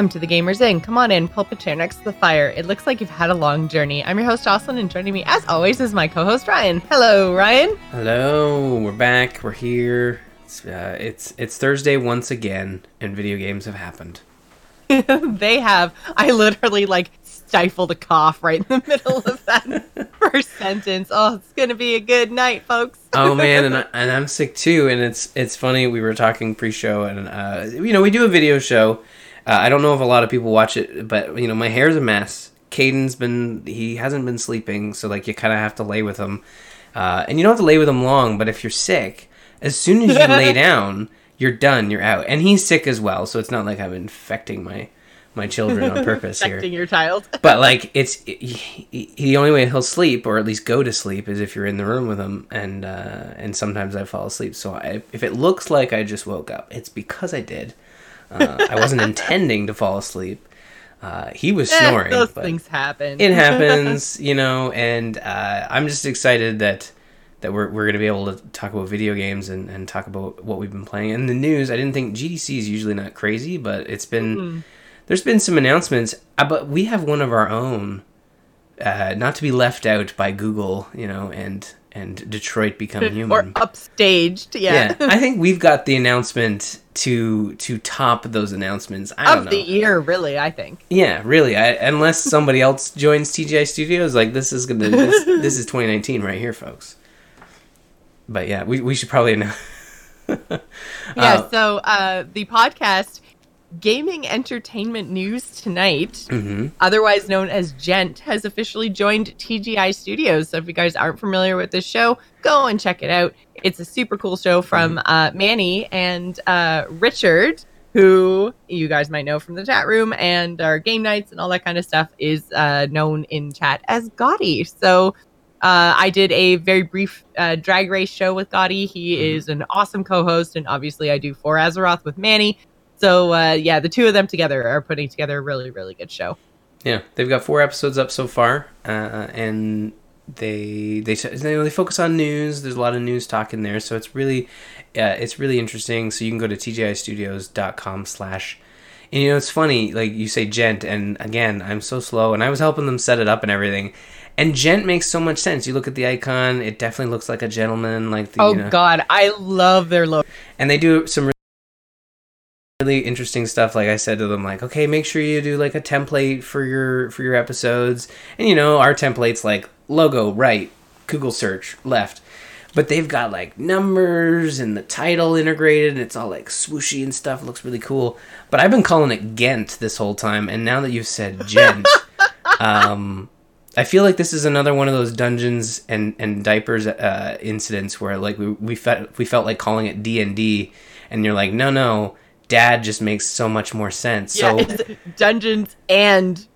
Welcome to the Gamers Inn. Come on in, pull up a chair next to the fire. It looks like you've had a long journey. I'm your host, Jocelyn, and joining me, as always, is my co host, Ryan. Hello, Ryan. Hello, we're back. We're here. It's, uh, it's it's Thursday once again, and video games have happened. they have. I literally like stifled a cough right in the middle of that first sentence. Oh, it's gonna be a good night, folks. oh man, and, I, and I'm sick too. And it's it's funny. We were talking pre-show, and uh, you know we do a video show. Uh, I don't know if a lot of people watch it, but you know my hair's a mess. Caden's been he hasn't been sleeping, so like you kind of have to lay with him, uh, and you don't have to lay with him long. But if you're sick, as soon as you lay down, you're done. You're out, and he's sick as well. So it's not like I'm infecting my my children on purpose here. Infecting your child. but like it's he, he- the only way he'll sleep or at least go to sleep is if you're in the room with him and uh and sometimes i fall asleep so I, if it looks like i just woke up it's because i did uh, i wasn't intending to fall asleep uh he was Eh, snoring those but things happen. it happens you know and uh i'm just excited that that we're, we're going to be able to talk about video games and, and talk about what we've been playing. And the news, I didn't think GDC is usually not crazy, but it's been there's been some announcements, uh, but we have one of our own, uh, not to be left out by Google, you know, and and Detroit Become or Human. upstaged, yeah. yeah, I think we've got the announcement to to top those announcements. I don't of know. the year, really, I think. yeah, really. I, unless somebody else joins TGI Studios, like this is gonna this, this is 2019 right here, folks. But yeah, we we should probably announce. Yeah, Uh, so uh, the podcast Gaming Entertainment News Tonight, mhm. otherwise known as Gent, has officially joined TGI Studios. So if you guys aren't familiar with this show, go and check it out. It's a super cool show from uh, Manny and uh, Richard, who you guys might know from the chat room and our game nights and all that kind of stuff, is uh, known in chat as Ghoti. So uh, I did a very brief uh, drag race show with Ghoti. He Mhm. is an awesome co-host, and obviously I do For Azeroth with Manny. So uh, yeah, the two of them together are putting together a really, really good show. Yeah, they've got four episodes up so far, uh, and they they they focus on news. There's a lot of news talk in there, so it's really uh, it's really interesting. So you can go to tgistudios.com slash. And you know it's funny, like you say gent, and again I'm so slow, and I was helping them set it up and everything. And gent makes so much sense. You look at the icon; it definitely looks like a gentleman, like the Oh you know, God, I love their logo. and they do some really interesting stuff like i said to them like okay make sure you do like a template for your for your episodes. And you know our templates like logo right google search left. But they've got like numbers and the title integrated and it's all like swooshy and stuff. It looks really cool. But i've been calling it ghent this whole time and now that you've said gent um I feel like this is another one of those dungeons and, and diapers uh, incidents where like we we felt we felt like calling it D and D, and you're like, no, no, Dad just makes so much more sense. Yeah, So it's Dungeons and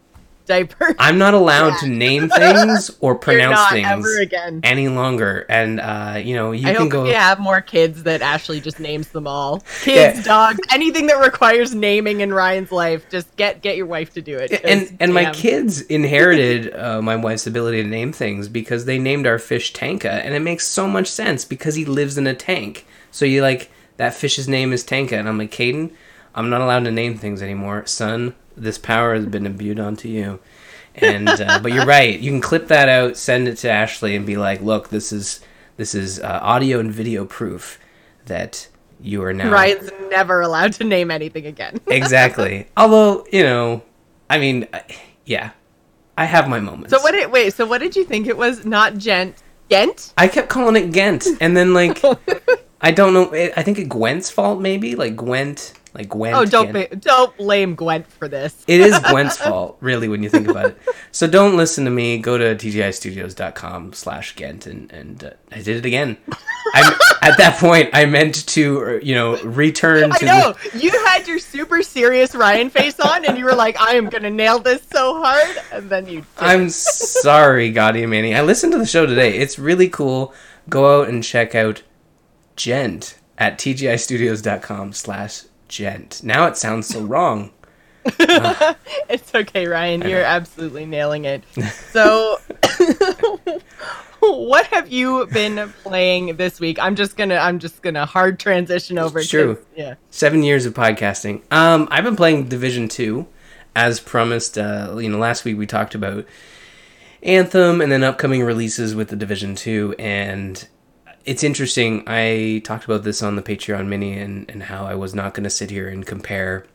Diapers. I'm not allowed to name things or pronounce things ever again. any longer, and uh, you know you I can hope go. we have more kids that Ashley just names them all. Kids, Yeah. dogs, anything that requires naming in Ryan's life, just get get your wife to do it. and and my kids inherited uh, my wife's ability to name things because they named our fish Tanka, and it makes so much sense because he lives in a tank. So you like that fish's name is Tanka, and I'm like, Caden, I'm not allowed to name things anymore, son. This power has been imbued onto you. And uh, but you're right. You can clip that out, send it to Ashley, and be like, look, this is this is uh, audio and video proof that you are now Ryan's never allowed to name anything again. exactly. Although you know, I mean, yeah, I have my moments. So what did wait? So what did you think it was? Not Gent, Gent? I kept calling it Gent, and then like I don't know. I think it Gwent's fault maybe, like Gwent, like Gwent. Oh, don't don't blame Gwent for this. It is Gwent's fault, really, when you think about it. So don't listen to me. Go to tgistudios.com slash Ghent, and, and uh, I did it again. I, at that point, I meant to, you know, return I to know you had your super serious Ryan face on, and you were like, "I am gonna nail this so hard," and then you. the... I'm sorry, and Manny. I listened to the show today. It's really cool. Go out and check out Gent at tgistudios.com slash Gent. Now it sounds so wrong. it's okay, Ryan. You're absolutely nailing it. So, what have you been playing this week? I'm just gonna I'm just gonna hard transition over. It's true. 'cause- Yeah. Seven years of podcasting. Um, I've been playing Division Two, as promised. Uh, you know, last week we talked about Anthem and then upcoming releases with the Division Two, and it's interesting. I talked about this on the Patreon mini and and how I was not going to sit here and compare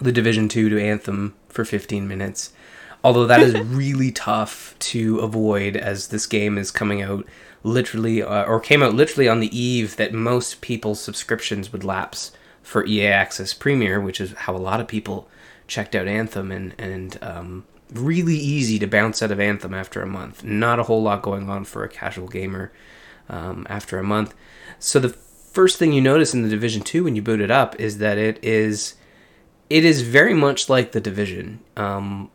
the Division Two to Anthem for 15 minutes. Although that is really tough to avoid, as this game is coming out literally, uh, or came out literally on the eve that most people's subscriptions would lapse for EA Access Premier, which is how a lot of people checked out Anthem, and and um, really easy to bounce out of Anthem after a month. Not a whole lot going on for a casual gamer um, after a month. So the first thing you notice in the Division Two when you boot it up is that it is it is very much like the Division. Um,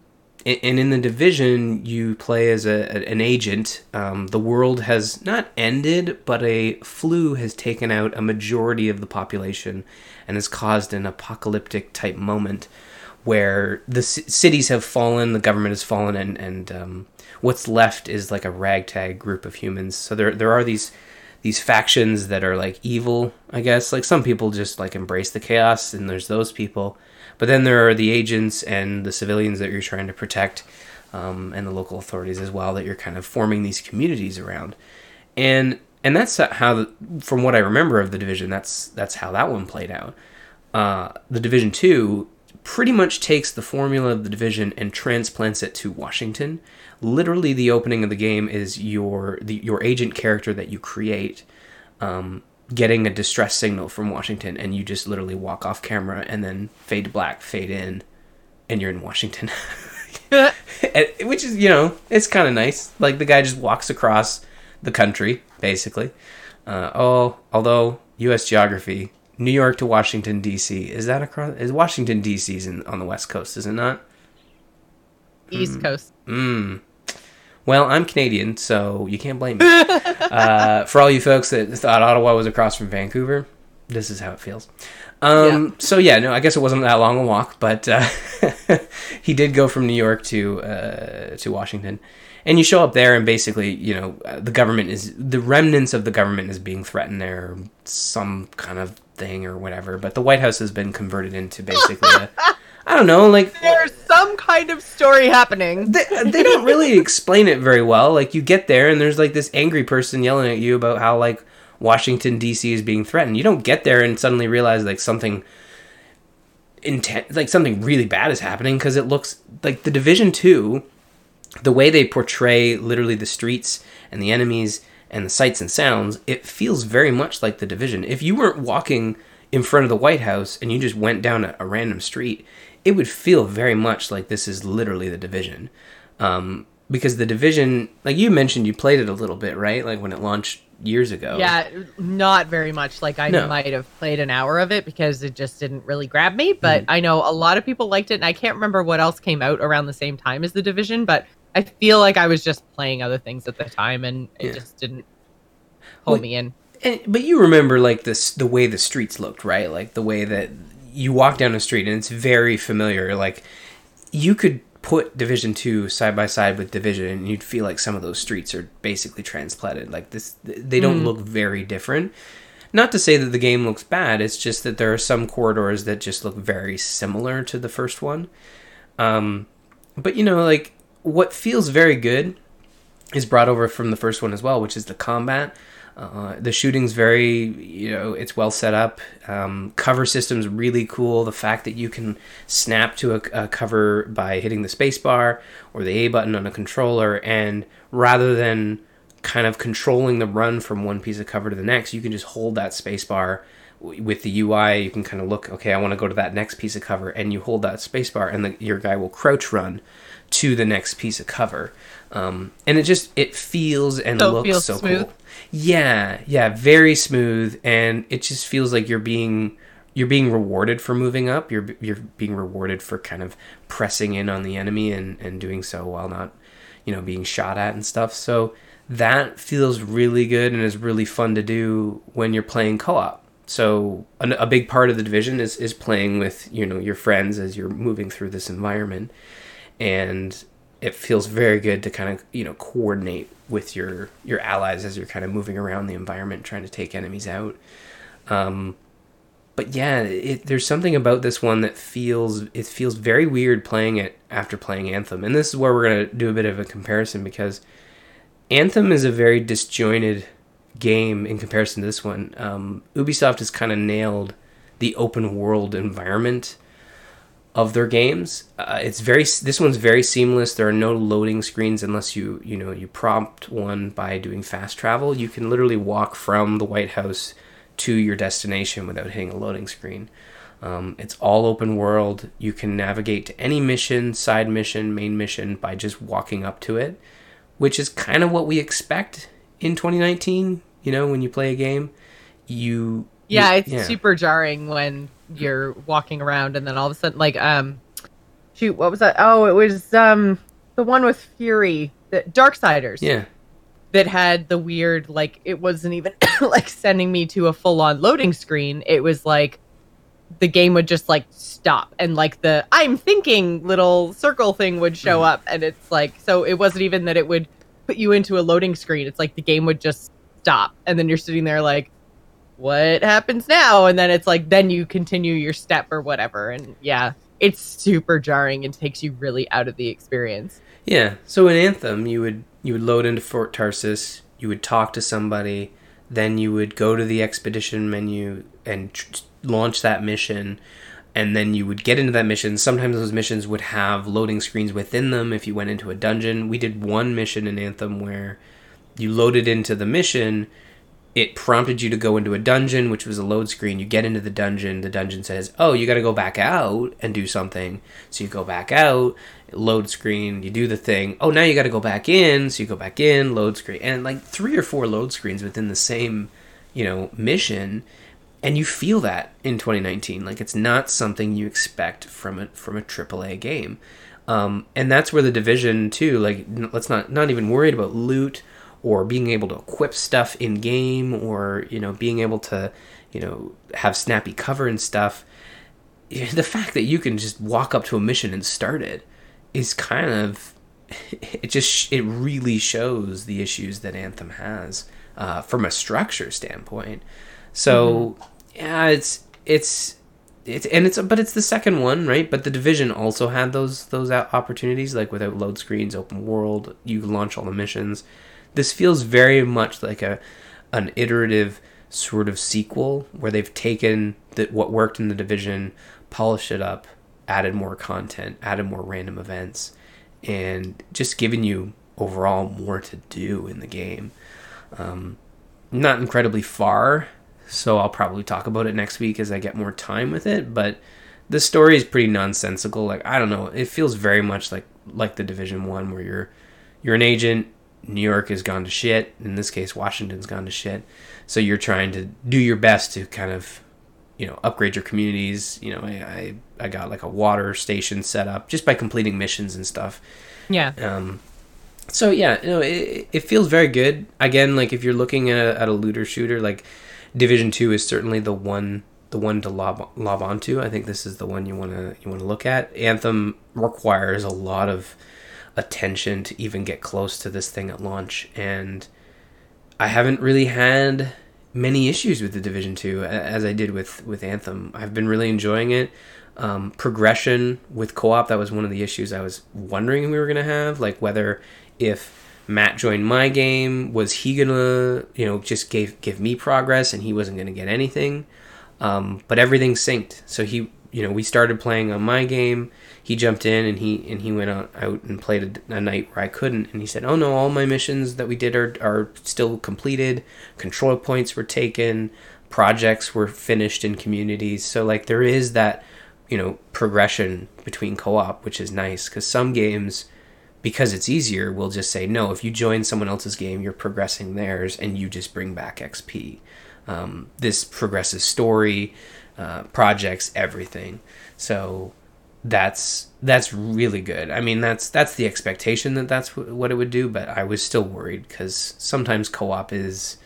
and in the Division, you play as a, an agent. Um, the world has not ended, but a flu has taken out a majority of the population and has caused an apocalyptic type moment where the c- cities have fallen, the government has fallen, and, and um, what's left is like a ragtag group of humans. So there, there are these these factions that are like evil, I guess. Like some people just like embrace the chaos, and there's those people. But then there are the agents and the civilians that you're trying to protect, um, and the local authorities as well that you're kind of forming these communities around. And and that's how, the, from what I remember of the division, that's that's how that one played out. Uh, the division two pretty much takes the formula of the division and transplants it to Washington. Literally, the opening of the game is your the, your agent character that you create um, getting a distress signal from Washington, and you just literally walk off camera and then fade to black, fade in, and you're in Washington. Which is, you know, it's kind of nice. Like the guy just walks across the country, basically. Uh, oh, although U.S. geography, New York to Washington D.C. is that across? Is Washington D.C. in, on the West Coast? Is it not? East Coast. Mm. Well, I'm Canadian, so you can't blame me. uh, for all you folks that thought Ottawa was across from Vancouver, this is how it feels. Um, So yeah, no, I guess it wasn't that long a walk, but uh, he did go from New York to uh, to Washington, and you show up there, and basically, you know, uh, the government is the remnants of the government is being threatened there, some kind of thing or whatever. But the White House has been converted into basically a, I don't know, like There's some kind of story happening. they, they don't really explain it very well. Like you get there and there's like this angry person yelling at you about how like Washington D.C. is being threatened. You don't get there and suddenly realize like something intent like something really bad is happening because it looks like the Division 2 the way they portray literally the streets and the enemies and the sights and sounds, it feels very much like the division. If you weren't walking in front of the White House and you just went down a, a random street, it would feel very much like this is literally the division. Um, because the division, like you mentioned, you played it a little bit, right? Like when it launched years ago. Yeah, not very much. Like I No. might have played an hour of it because it just didn't really grab me. But Mm. I know a lot of people liked it, and I can't remember what else came out around the same time as the division. But I feel like I was just playing other things at the time, and it Yeah. just didn't hold Well, me in. And, but you remember like this the way the streets looked, right? Like the way that you walk down a street and it's very familiar. Like you could put Division Two side by side with Division, and you'd feel like some of those streets are basically transplanted. Like this, they don't Mm. look very different. Not to say that the game looks bad. It's just that there are some corridors that just look very similar to the first one. Um, but you know, like what feels very good is brought over from the first one as well, which is the combat. Uh, the shooting's very, you know, it's well set up. Um, cover system's really cool. The fact that you can snap to a, a cover by hitting the spacebar or the A button on a controller, and rather than kind of controlling the run from one piece of cover to the next, you can just hold that spacebar with the UI. You can kind of look, okay, I want to go to that next piece of cover, and you hold that spacebar, and the, your guy will crouch run to the next piece of cover. Um, and it just it feels and So looks feels so smooth? cool. Yeah, yeah, very smooth, and it just feels like you're being you're being rewarded for moving up. You're you're being rewarded for kind of pressing in on the enemy and and doing so while not, you know, being shot at and stuff. So that feels really good and is really fun to do when you're playing co-op. So a, a big part of the division is is playing with you know your friends as you're moving through this environment, and it feels very good to kind of you know coordinate with your your allies as you're kind of moving around the environment trying to take enemies out. Um, but yeah, it, there's something about this one that feels it feels very weird playing it after playing Anthem, and this is where we're gonna do a bit of a comparison because Anthem is a very disjointed game in comparison to this one. Um, Ubisoft has kind of nailed the open world environment of their games. Uh, it's very this one's very seamless. There are no loading screens unless you you know you prompt one by doing fast travel. You can literally walk from the White House to your destination without hitting a loading screen. Um, it's all open world. You can navigate to any mission, side mission, main mission by just walking up to it, which is kind of what we expect in 2019. You know, when you play a game, you yeah, it's yeah. super jarring when you're walking around and then all of a sudden, like, um, shoot, what was that? Oh, it was um the one with Fury, the Darksiders. Yeah, that had the weird like it wasn't even like sending me to a full on loading screen. It was like the game would just like stop and like the I'm thinking little circle thing would show mm. up and it's like so it wasn't even that it would put you into a loading screen. It's like the game would just stop and then you're sitting there like what happens now and then it's like then you continue your step or whatever and yeah it's super jarring and takes you really out of the experience yeah so in anthem you would you would load into Fort Tarsis, you would talk to somebody, then you would go to the expedition menu and tr- launch that mission and then you would get into that mission. Sometimes those missions would have loading screens within them if you went into a dungeon. We did one mission in Anthem where you loaded into the mission it prompted you to go into a dungeon, which was a load screen. You get into the dungeon. The dungeon says, "Oh, you got to go back out and do something." So you go back out, load screen. You do the thing. Oh, now you got to go back in. So you go back in, load screen, and like three or four load screens within the same, you know, mission. And you feel that in 2019, like it's not something you expect from a from a AAA game, um, and that's where the division too. Like, let's not not even worried about loot or being able to equip stuff in game or you know being able to you know have snappy cover and stuff the fact that you can just walk up to a mission and start it is kind of it just it really shows the issues that anthem has uh, from a structure standpoint. So mm-hmm. yeah it's it's it's and it's but it's the second one right? But the division also had those those opportunities like without load screens open world you launch all the missions this feels very much like a an iterative sort of sequel where they've taken that what worked in the division, polished it up, added more content, added more random events, and just given you overall more to do in the game. Um, not incredibly far, so I'll probably talk about it next week as I get more time with it. But the story is pretty nonsensical. Like I don't know, it feels very much like like the Division One, where you're you're an agent New York has gone to shit. In this case, Washington's gone to shit. So you're trying to do your best to kind of, you know, upgrade your communities. You know, I I, I got like a water station set up just by completing missions and stuff. Yeah. Um. So yeah, you know, it, it feels very good. Again, like if you're looking at a, at a looter shooter, like Division Two is certainly the one the one to lob lob onto. I think this is the one you want to you want to look at. Anthem requires a lot of attention to even get close to this thing at launch and I haven't really had many issues with the Division 2 as I did with with Anthem. I've been really enjoying it. Um, progression with co-op that was one of the issues I was wondering we were to have like whether if Matt joined my game was he to, you know, just gave give me progress and he wasn't to get anything. Um, but everything synced. So he, you know, we started playing on my game. He jumped in and he and he went out, out and played a, a, night where I couldn't. And he said oh no all my missions that we did are, are still completed. Control points were taken. Projects were finished in communities. So like there is that you know progression between co-op which is nice because some games because it's easier will just say no if you join someone else's game you're progressing theirs and you just bring back xp um, this progresses story uh, projects everything so that's that's really good. I mean, that's that's the expectation that that's what it would do, but I was still worried because sometimes co-op is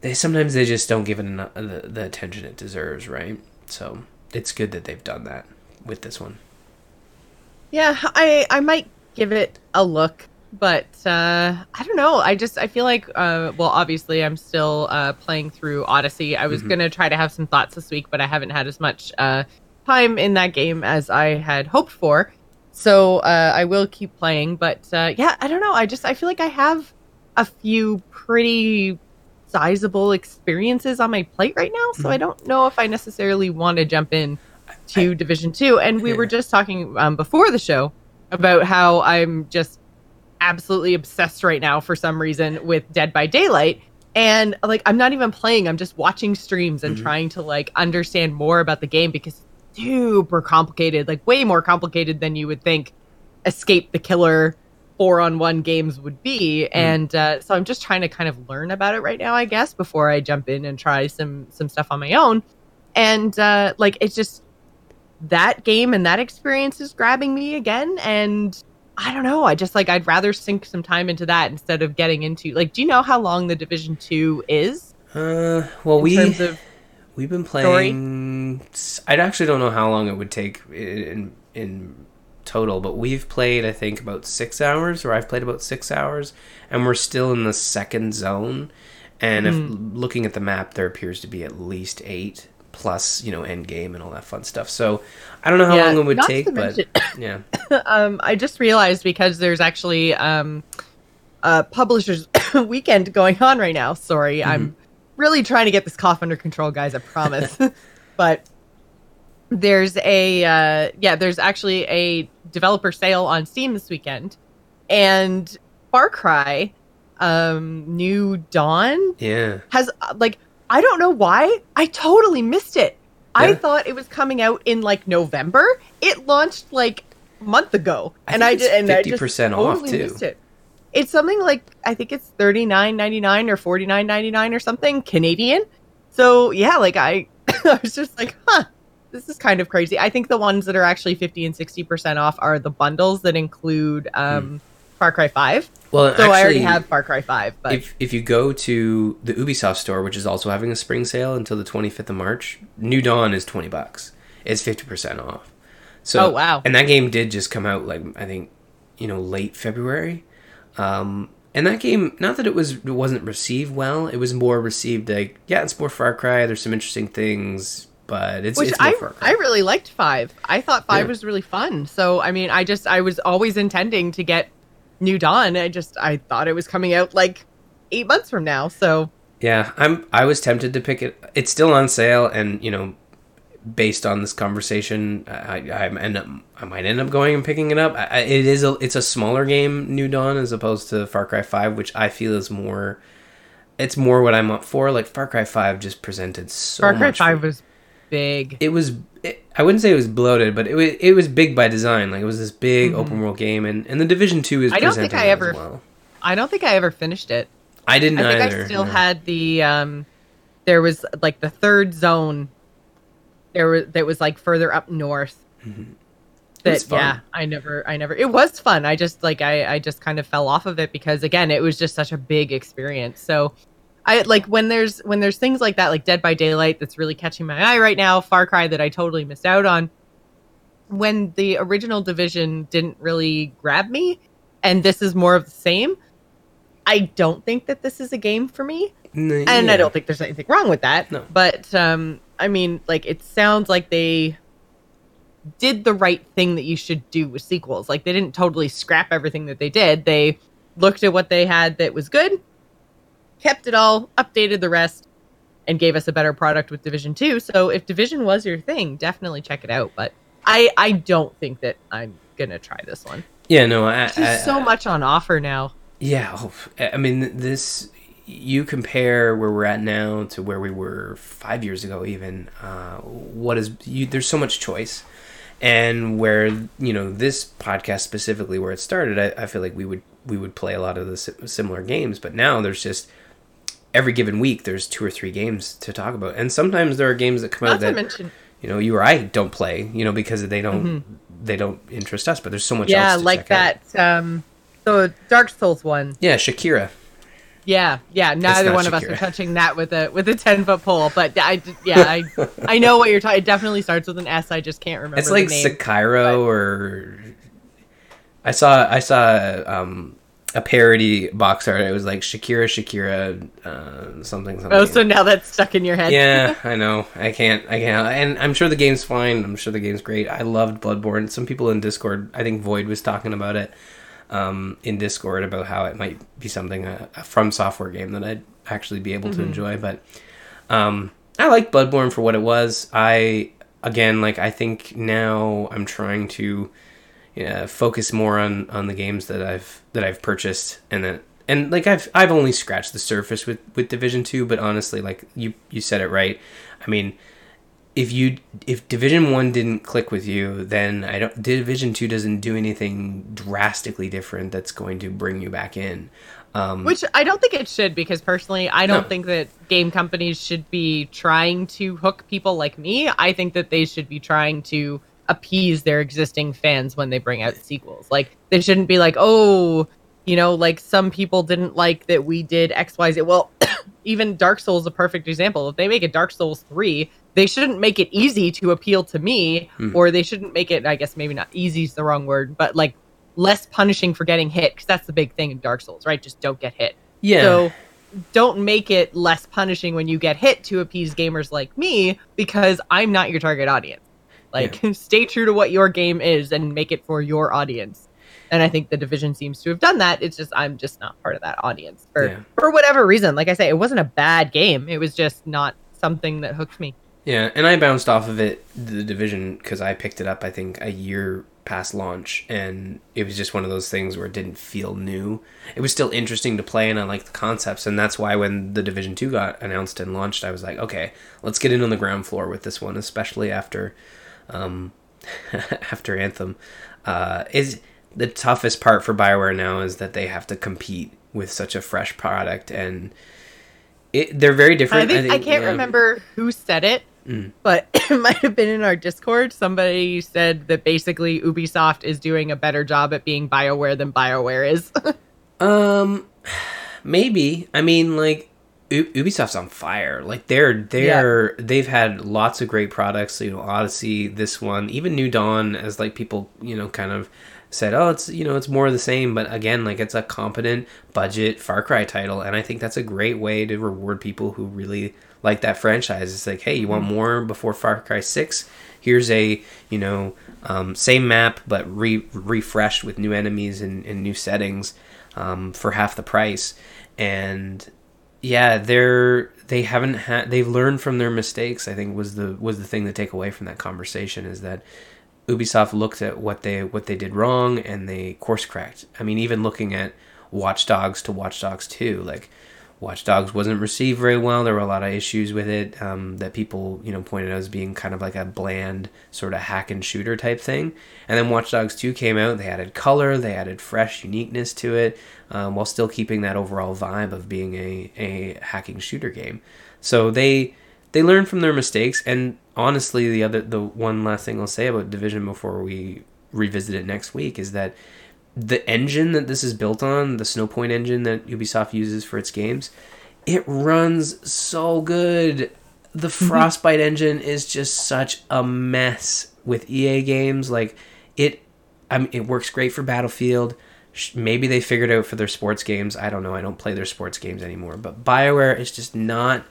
they sometimes they just don't give it enough, the, the attention it deserves, right? So it's good that they've done that with this one. Yeah, I I might give it a look. But uh, I don't know. I just I feel like uh, well, obviously I'm still uh, playing through Odyssey. I was Mhm. gonna try to have some thoughts this week, but I haven't had as much uh, time in that game as I had hoped for. So uh, I will keep playing. But uh, yeah, I don't know. I just I feel like I have a few pretty sizable experiences on my plate right now, so I don't know if I necessarily want to jump in to Division Two. And we were just talking um, before the show about how I'm just absolutely obsessed right now for some reason with Dead by Daylight. And like I'm not even playing, I'm just watching streams and Mhm. trying to like understand more about the game because it's super complicated, like way more complicated than you would think escape the killer four on one games would be. And uh, so I'm just trying to kind of learn about it right now, I guess, before I jump in and try some some stuff on my own. And uh, like it's just that game and that experience is grabbing me again and I don't know. I just like I'd rather sink some time into that instead of getting into like. Do you know how long the Division Two is Uh, well, in we terms of? we've been story? playing. I actually don't know how long it would take in in total, but we've played I think about six hours, or I've played about six hours, and we're still in the second zone. And if looking at the map, there appears to be at least eight plus, you know, end game and all that fun stuff. So I don't know how Yeah, long it would take, but yeah. um, I just realized because there's actually um, a publishers weekend going on right now. Sorry, I'm really trying to get this cough under control, guys. I promise. but there's a uh, yeah, there's actually a developer sale on Steam this weekend, and Far Cry, um, New Dawn Yeah. has uh, like I don't know why I totally missed it. I thought it was coming out in like November. It launched like a month ago, I and I it's did and I just 50% off, totally too. missed it. It's something like I think it's thirty nine ninety nine or forty nine ninety nine or something Canadian. So yeah, like I, I was just like, huh, this is kind of crazy. I think the ones that are actually fifty and sixty percent off are the bundles that include um, Far Cry Five. Well, So I already have Far Cry Five, but if if you go to the Ubisoft store, which is also having a spring sale until the 25th of March, New Dawn is 20 bucks. It's 50% off. So Oh, wow. And that game did just come out like I think, you know, late February. Um and that game, not that it was it wasn't received well, it was more received like, yeah, it's more Far Cry. There's some interesting things, but it's Which it's more I Far Cry. I really liked five. I thought five Yeah. was really fun. So I mean, I just I was always intending to get New Dawn. I just I thought it was coming out like eight months from now. So Yeah, I'm. I was tempted to pick it. It's still on sale, and you know, based on this conversation, I, I end up. I might end up going and picking it up. I, it is a. It's a smaller game, New Dawn, as opposed to Far Cry Five, which I feel is more. It's more what I'm up for. Like Far Cry Five just presented so Far Cry much. five was big. It was. It, I wouldn't say it was bloated, but it was. It was big by design. Like it was this big Mhm. open world game, and and the Division Two is. I don't think I ever- well. I don't think I ever finished it. I didn't I think either. I still no. had the um there was like the third zone there was that was like further up north. Mm-hmm. It was That fun. yeah, I never I never it was fun. I just like I I just kind of fell off of it because again, it was just such a big experience. So I like when there's when there's things like that like Dead by Daylight that's really catching my eye right now, Far Cry that I totally missed out on. When the original division didn't really grab me and this is more of the same, I don't think that this is a game for me N- and. I don't think there's anything wrong with that. No. But um, I mean, like it sounds like they did the right thing that you should do with sequels. Like they didn't totally scrap everything that they did. They looked at what they had that was good, kept it all, updated the rest, and gave us a better product with Division Two. So if Division was your thing, definitely check it out. But I I don't think that I'm gonna try this one. Yeah, no, I, There's I, so much on offer now. Yeah, oh, I mean, this you compare where we're at now to where we were five years ago, even. Uh, what is you? There's so much choice, and where you know this podcast specifically, where it started, I, I feel like we would we would play a lot of the similar games, but now there's just every given week there's two or three games to talk about, and sometimes there are games that come Not out that mention, you know you or I don't play, you know, because they don't they don't interest us, but there's so much Mm-hmm. yeah, else to like check out. that. Um, the Dark Souls one. Yeah, Shakira. Yeah, yeah. Neither one of us are touching that with a with a ten foot pole. But I, yeah, I, I know what you're talking. It definitely starts with an S. I just can't remember. It's like name. Sekiro or I saw I saw um, a parody box art. It was like Shakira, Shakira, uh, something, something. Oh, so now that's stuck in your head. Yeah, I know. I can't. I can't. And I'm sure the game's fine. I'm sure the game's great. I loved Bloodborne. Some people in Discord, I think Void was talking about it um, in Discord about how it might be something a, a from software game that I'd actually be able to Mm-hmm. enjoy. But um, I like Bloodborne for what it was. I again, like I think now I'm trying to yeah, focus more on on the games that I've that I've purchased and that and like I've I've only scratched the surface with with Division 2 but honestly like you you said it right I mean if you if Division 1 didn't click with you then I don't Division 2 doesn't do anything drastically different that's going to bring you back in um Which I don't think it should because personally, I don't No. think that game companies should be trying to hook people like me. I think that they should be trying to appease their existing fans when they bring out sequels. Like they shouldn't be like, "Oh, you know, like some people didn't like that we did XYZ." Well, even Dark Souls is a perfect example. If they make a Dark Souls 3, they shouldn't make it easy to appeal to me Hmm. or they shouldn't make it I guess maybe not easy is the wrong word, but like less punishing for getting hit because that's the big thing in Dark Souls, right? Just don't get hit. yeah So don't make it less punishing when you get hit to appease gamers like me because I'm not your target audience. Like stay true to what your game is and make it for your audience. And I think the division seems to have done that. It's just I'm just not part of that audience for Yeah. for whatever reason. Like I say, it wasn't a bad game. It was just not something that hooked me. Yeah, and I bounced off of it, the division, because I picked it up, I think, a year past launch, and it was just one of those things where it didn't feel new. It was still interesting to play, and I liked the concepts, and that's why when the Division 2 got announced and launched, I was like, okay, let's get in on the ground floor with this one, especially after, um, after Anthem. Uh, is the toughest part for Bioware now is that they have to compete with such a fresh product, and it, they're very different. I think I, can't yeah. remember who said it, Mm. but it might have been in our Discord. Somebody said that basically Ubisoft is doing a better job at being Bioware than Bioware is. Um, maybe. I mean, like U- Ubisoft's on fire. Like they're they're they've had lots of great products. You know, Odyssey, this one, even New Dawn, as like people you know kind of said, oh, it's you know it's more of the same. But again, like it's a competent budget Far Cry title, and I think that's a great way to reward people who really like that franchise. It's like, hey, you want more before Far Cry Six? Here's a you know um, same map but re- refreshed with new enemies and, and new settings um, for half the price. And yeah, they're they haven't had they've learned from their mistakes. I think was the was the thing to take away from that conversation is that Ubisoft looked at what they what they did wrong and they course correct. I mean, even looking at Watch Dogs to Watch Dogs 2, like Watch Dogs wasn't received very well. There were a lot of issues with it um, that people, you know, pointed out as being kind of like a bland sort of hack and shooter type thing. And then Watch Dogs 2 came out. They added color, they added fresh uniqueness to it, um, while still keeping that overall vibe of being a, a hacking shooter game. So they they learned from their mistakes. And honestly, the other the one last thing I'll say about Division before we revisit it next week is that the engine that this is built on, the Snowpoint engine that Ubisoft uses for its games, it runs so good. The Frostbite engine is just such a mess with EA games. Like it, I mean, it works great for Battlefield. Maybe they figured out for their sports games. I don't know. I don't play their sports games anymore. But Bioware is just not.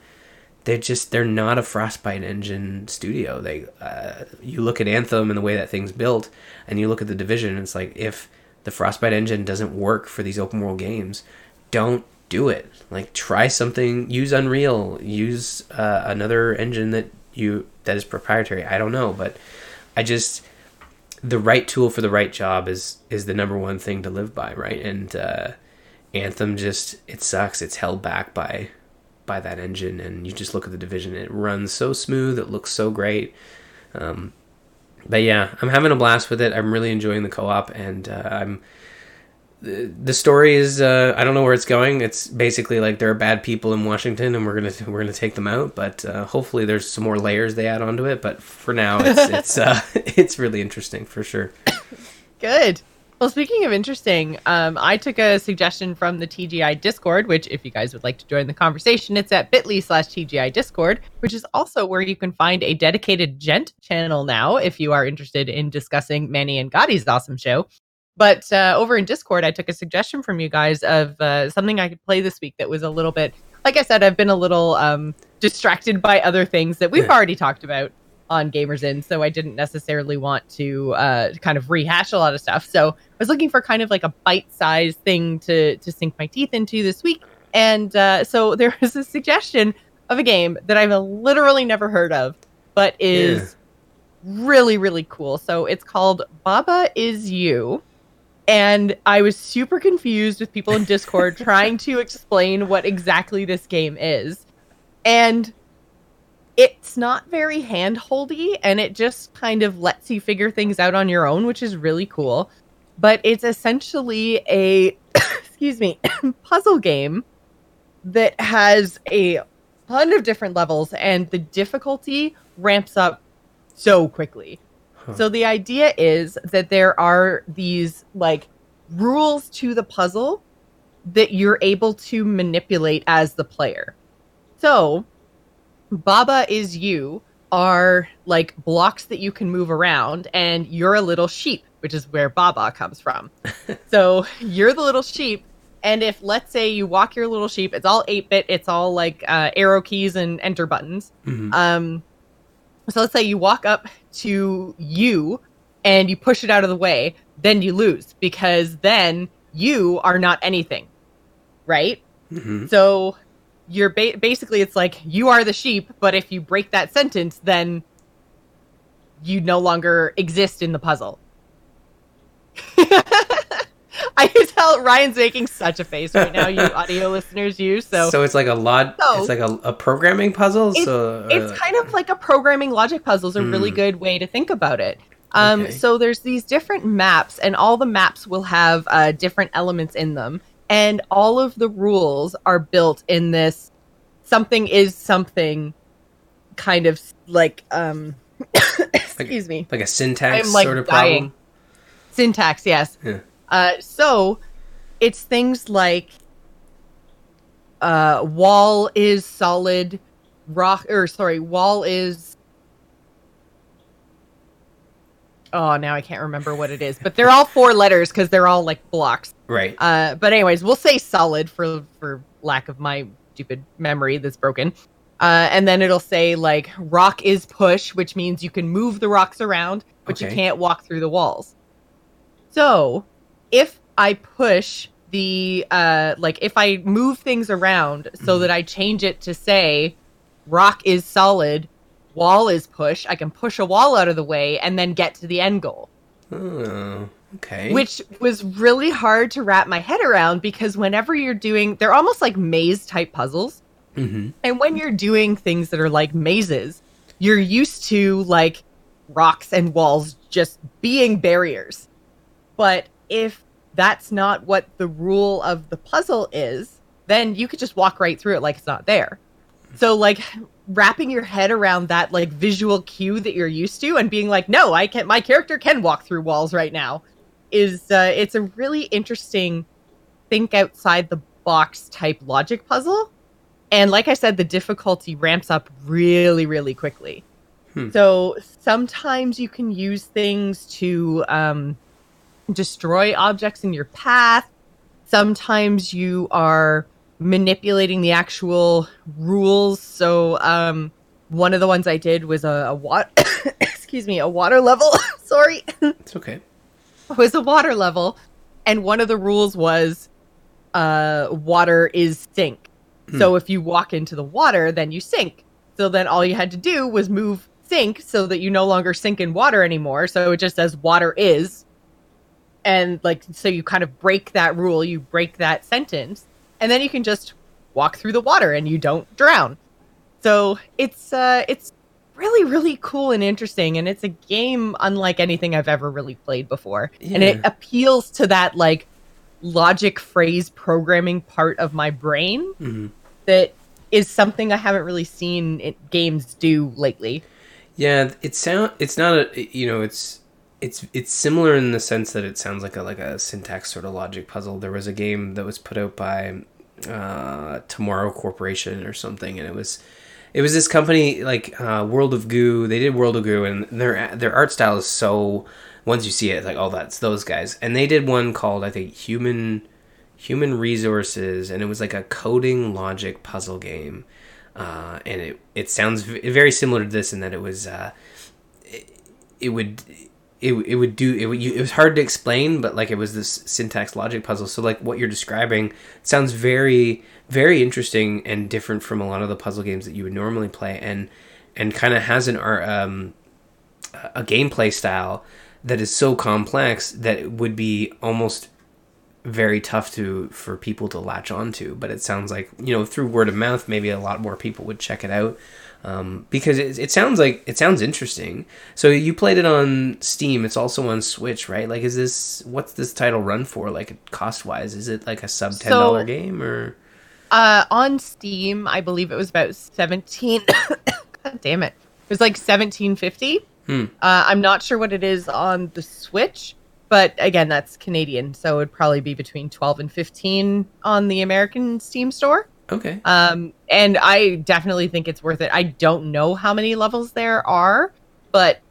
They're just they're not a Frostbite engine studio. They uh, you look at Anthem and the way that thing's built, and you look at the division. It's like if the Frostbite engine doesn't work for these open world games, don't do it. Like try something. Use Unreal. Use uh, another engine that you that is proprietary. I don't know, but I just the right tool for the right job is is the number one thing to live by, right? And uh, Anthem just it sucks. It's held back by by that engine, and you just look at the division. It runs so smooth. It looks so great. Um, but yeah, I'm having a blast with it. I'm really enjoying the co-op, and uh, I'm the, the story is uh, I don't know where it's going. It's basically like there are bad people in Washington, and we're gonna we're gonna take them out. But uh, hopefully, there's some more layers they add onto it. But for now, it's it's uh, it's really interesting for sure. Good. Well, speaking of interesting, um, I took a suggestion from the TGI Discord, which, if you guys would like to join the conversation, it's at bit.ly slash TGI Discord, which is also where you can find a dedicated gent channel now if you are interested in discussing Manny and Ghoti's awesome show. But uh, over in Discord, I took a suggestion from you guys of uh, something I could play this week that was a little bit, like I said, I've been a little um, distracted by other things that we've Yeah. already talked about on Gamers Inn, so I didn't necessarily want to uh, kind of rehash a lot of stuff. So I was looking for kind of like a bite-sized thing to to sink my teeth into this week, and uh, so there was a suggestion of a game that I've literally never heard of, but is really really cool. So it's called Baba is You. And I was super confused with people in Discord trying to explain what exactly this game is. And it's not very handholdy and it just kind of lets you figure things out on your own, which is really cool. But it's essentially a excuse me, puzzle game that has a ton of different levels and the difficulty ramps up so quickly. Huh. So the idea is that there are these like rules to the puzzle that you're able to manipulate as the player. So Baba is you are like blocks that you can move around and you're a little sheep, which is where Baba comes from. so you're the little sheep and if let's say you walk your little sheep, it's all 8-bit, it's all like uh, arrow keys and enter buttons. Mhm. Um, so let's say you walk up to you and you push it out of the way, then you lose because then you are not anything, right? Mhm. So you're ba- basically it's like you are the sheep, but if you break that sentence, then you no longer exist in the puzzle. I can tell Ryan's making such a face right now, you audio listeners, you. So, So, it's like a lot. So- it's like a, a programming puzzle. It's- so it's uh, kind of like a programming logic puzzle is a really Hmm. good way to think about it um, Okay. so there's these different maps and all the maps will have uh, different elements in them and all of the rules are built in this something is something kind of like um excuse me like a syntax I'm like sort of dying. problem. Syntax, yes. Yeah. Uh, so it's things like uh, wall is solid, rock or sorry, wall is. Oh, now I can't remember what it is, but they're all four letters because they're all like blocks. Right. Uh, but anyways, we'll say solid for for lack of my stupid memory that's broken. Uh, and then it'll say like rock is push, which means you can move the rocks around, but you can't walk through the walls. So if I push the uh, like if I move things around so Mhm. that I change it to say rock is solid, wall is push, I can push a wall out of the way and then get to the end goal Oh, okay. which was really hard to wrap my head around because whenever you're doing they're almost like maze type puzzles. Hmm and when you're doing things that are like mazes you're used to like rocks and walls just being barriers. But if that's not what the rule of the puzzle is then you could just walk right through it like it's not there. So like wrapping your head around that like visual cue that you're used to and being like no i can my character can walk through walls right now is uh, it's a really interesting think outside the box type logic puzzle. And like i said the difficulty ramps up really really quickly. Hmm. so sometimes you can use things to um, destroy objects in your path. Sometimes you are manipulating the actual rules. So um, one of the ones i did was a, a water excuse me a water level. Sorry. It's okay. was a water level, and one of the rules was uh, water is sink. So if you walk into the water, then you sink. So then all you had to do was move sink so that you no longer sink in water anymore. So it just says water is. And like, so you kind of break that rule, you break that sentence, and then you can just walk through the water and you don't drown. So it's uh it's really really cool and interesting and it's a game unlike anything I've ever really played before. And it appeals to that like logic phrase programming part of my brain hmm that is something I haven't really seen it, games do lately. Yeah, it sound. It's not a. You know, it's it's it's similar in the sense that it sounds like a like a syntax sort of logic puzzle. There was a game that was put out by uh, Tomorrow Corporation or something, and it was it was this company like uh, World of Goo. They did World of Goo, and their their art style is so once you see it, it's like, oh, that's those guys. And they did one called I think Human Human Resources, and it was like a coding logic puzzle game. Uh, and it it sounds very similar to this in that it was uh, it, it would it, it would do it, would, it was hard to explain but like it was this syntax logic puzzle so like what you're describing sounds very very interesting and different from a lot of the puzzle games that you would normally play and and kind of has an um a gameplay style that is so complex that it would be almost very tough to for people to latch onto. But it sounds like you know through word of mouth maybe a lot more people would check it out. Um, because it, it sounds like it sounds interesting. So you played it on steam. It's also on switch right? Like is this what's this title run for? Like cost wise is it like a sub $10 so, game or uh on steam i believe it was about 17 god damn it it was like 1750 hmm. uh, i'm not sure what it is on the switch but again, that's Canadian, so it'd probably be between 12 and 15 on the American Steam store. Okay. Um, and I definitely think it's worth it. I don't know how many levels there are, but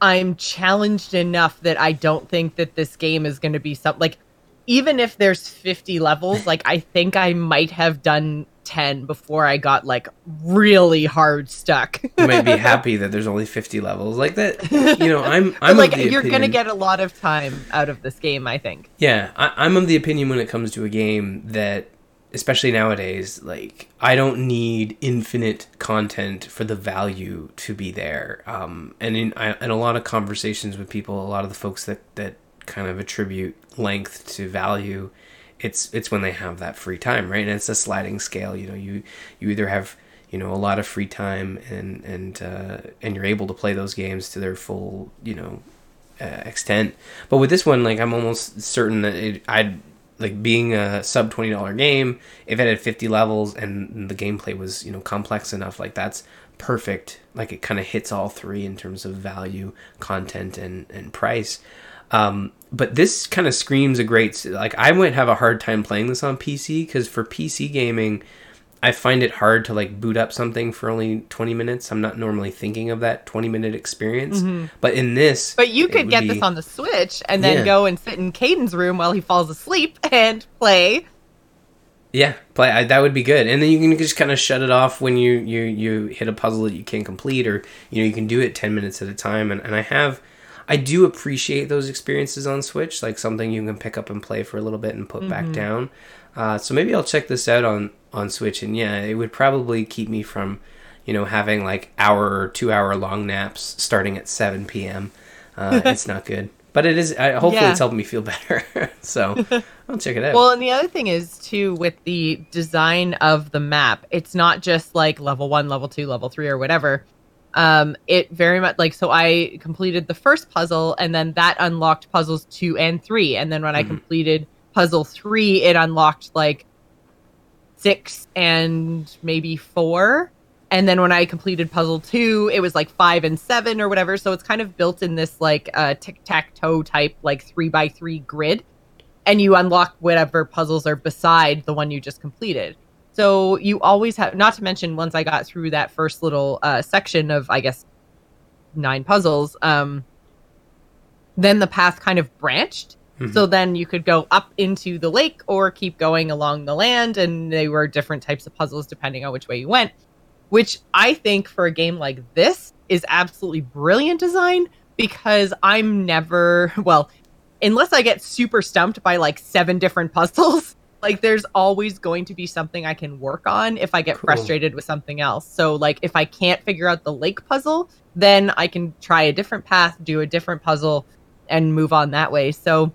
I'm challenged enough that I don't think that this game is going to be something like even if there's 50 levels, like I think I might have done 10 before I got like really hard stuck. you might be happy that there's only 50 levels like that. You know, I'm I'm like you're opinion... gonna get a lot of time out of this game. I think. Yeah, I, I'm of the opinion when it comes to a game that, especially nowadays, like I don't need infinite content for the value to be there. Um, and in I, in a lot of conversations with people, a lot of the folks that that kind of attribute length to value it's it's when they have that free time, right? And it's a sliding scale. You know, you you either have you know a lot of free time and and uh, and you're able to play those games to their full you know uh, extent. But with this one, like I'm almost certain that it, I'd like being a sub twenty dollar game. If it had fifty levels and the gameplay was you know complex enough, like that's perfect. Like it kind of hits all three in terms of value, content, and and price. Um, but this kind of screams a great like I might have a hard time playing this on PC because for PC gaming, I find it hard to like boot up something for only 20 minutes. I'm not normally thinking of that 20 minute experience. Mm-hmm. But in this, but you could get be... this on the Switch and then yeah. go and sit in Caden's room while he falls asleep and play. Yeah, play I, that would be good, and then you can just kind of shut it off when you you you hit a puzzle that you can't complete, or you know you can do it ten minutes at a time. And and I have I do appreciate those experiences on Switch, like something you can pick up and play for a little bit and put mm-hmm. back down. Uh, so maybe I'll check this out on on Switch, and yeah, it would probably keep me from, you know, having like hour or two hour long naps starting at seven p.m. Uh, it's not good, but it is. I, hopefully, yeah. it's helping me feel better. so I'll check it out. Well, and the other thing is too with the design of the map, it's not just like level one, level two, level three, or whatever um it very much like so i completed the first puzzle and then that unlocked puzzles two and three. And then when mm-hmm. i completed puzzle three it unlocked like six and maybe four. And then when i completed puzzle two it was like five and seven or whatever. So it's kind of built in this like uh, tic-tac-toe type like three by three grid. And you unlock whatever puzzles are beside the one you just completed so you always have, not to mention, once I got through that first little uh, section of, I guess, nine puzzles, um, then the path kind of branched. Mm-hmm. So then you could go up into the lake or keep going along the land, and they were different types of puzzles depending on which way you went. Which I think for a game like this is absolutely brilliant design because I'm never, well, unless I get super stumped by like seven different puzzles, like there's always going to be something I can work on if I get cool. frustrated with something else. So like if I can't figure out the lake puzzle, then I can try a different path, do a different puzzle and move on that way. So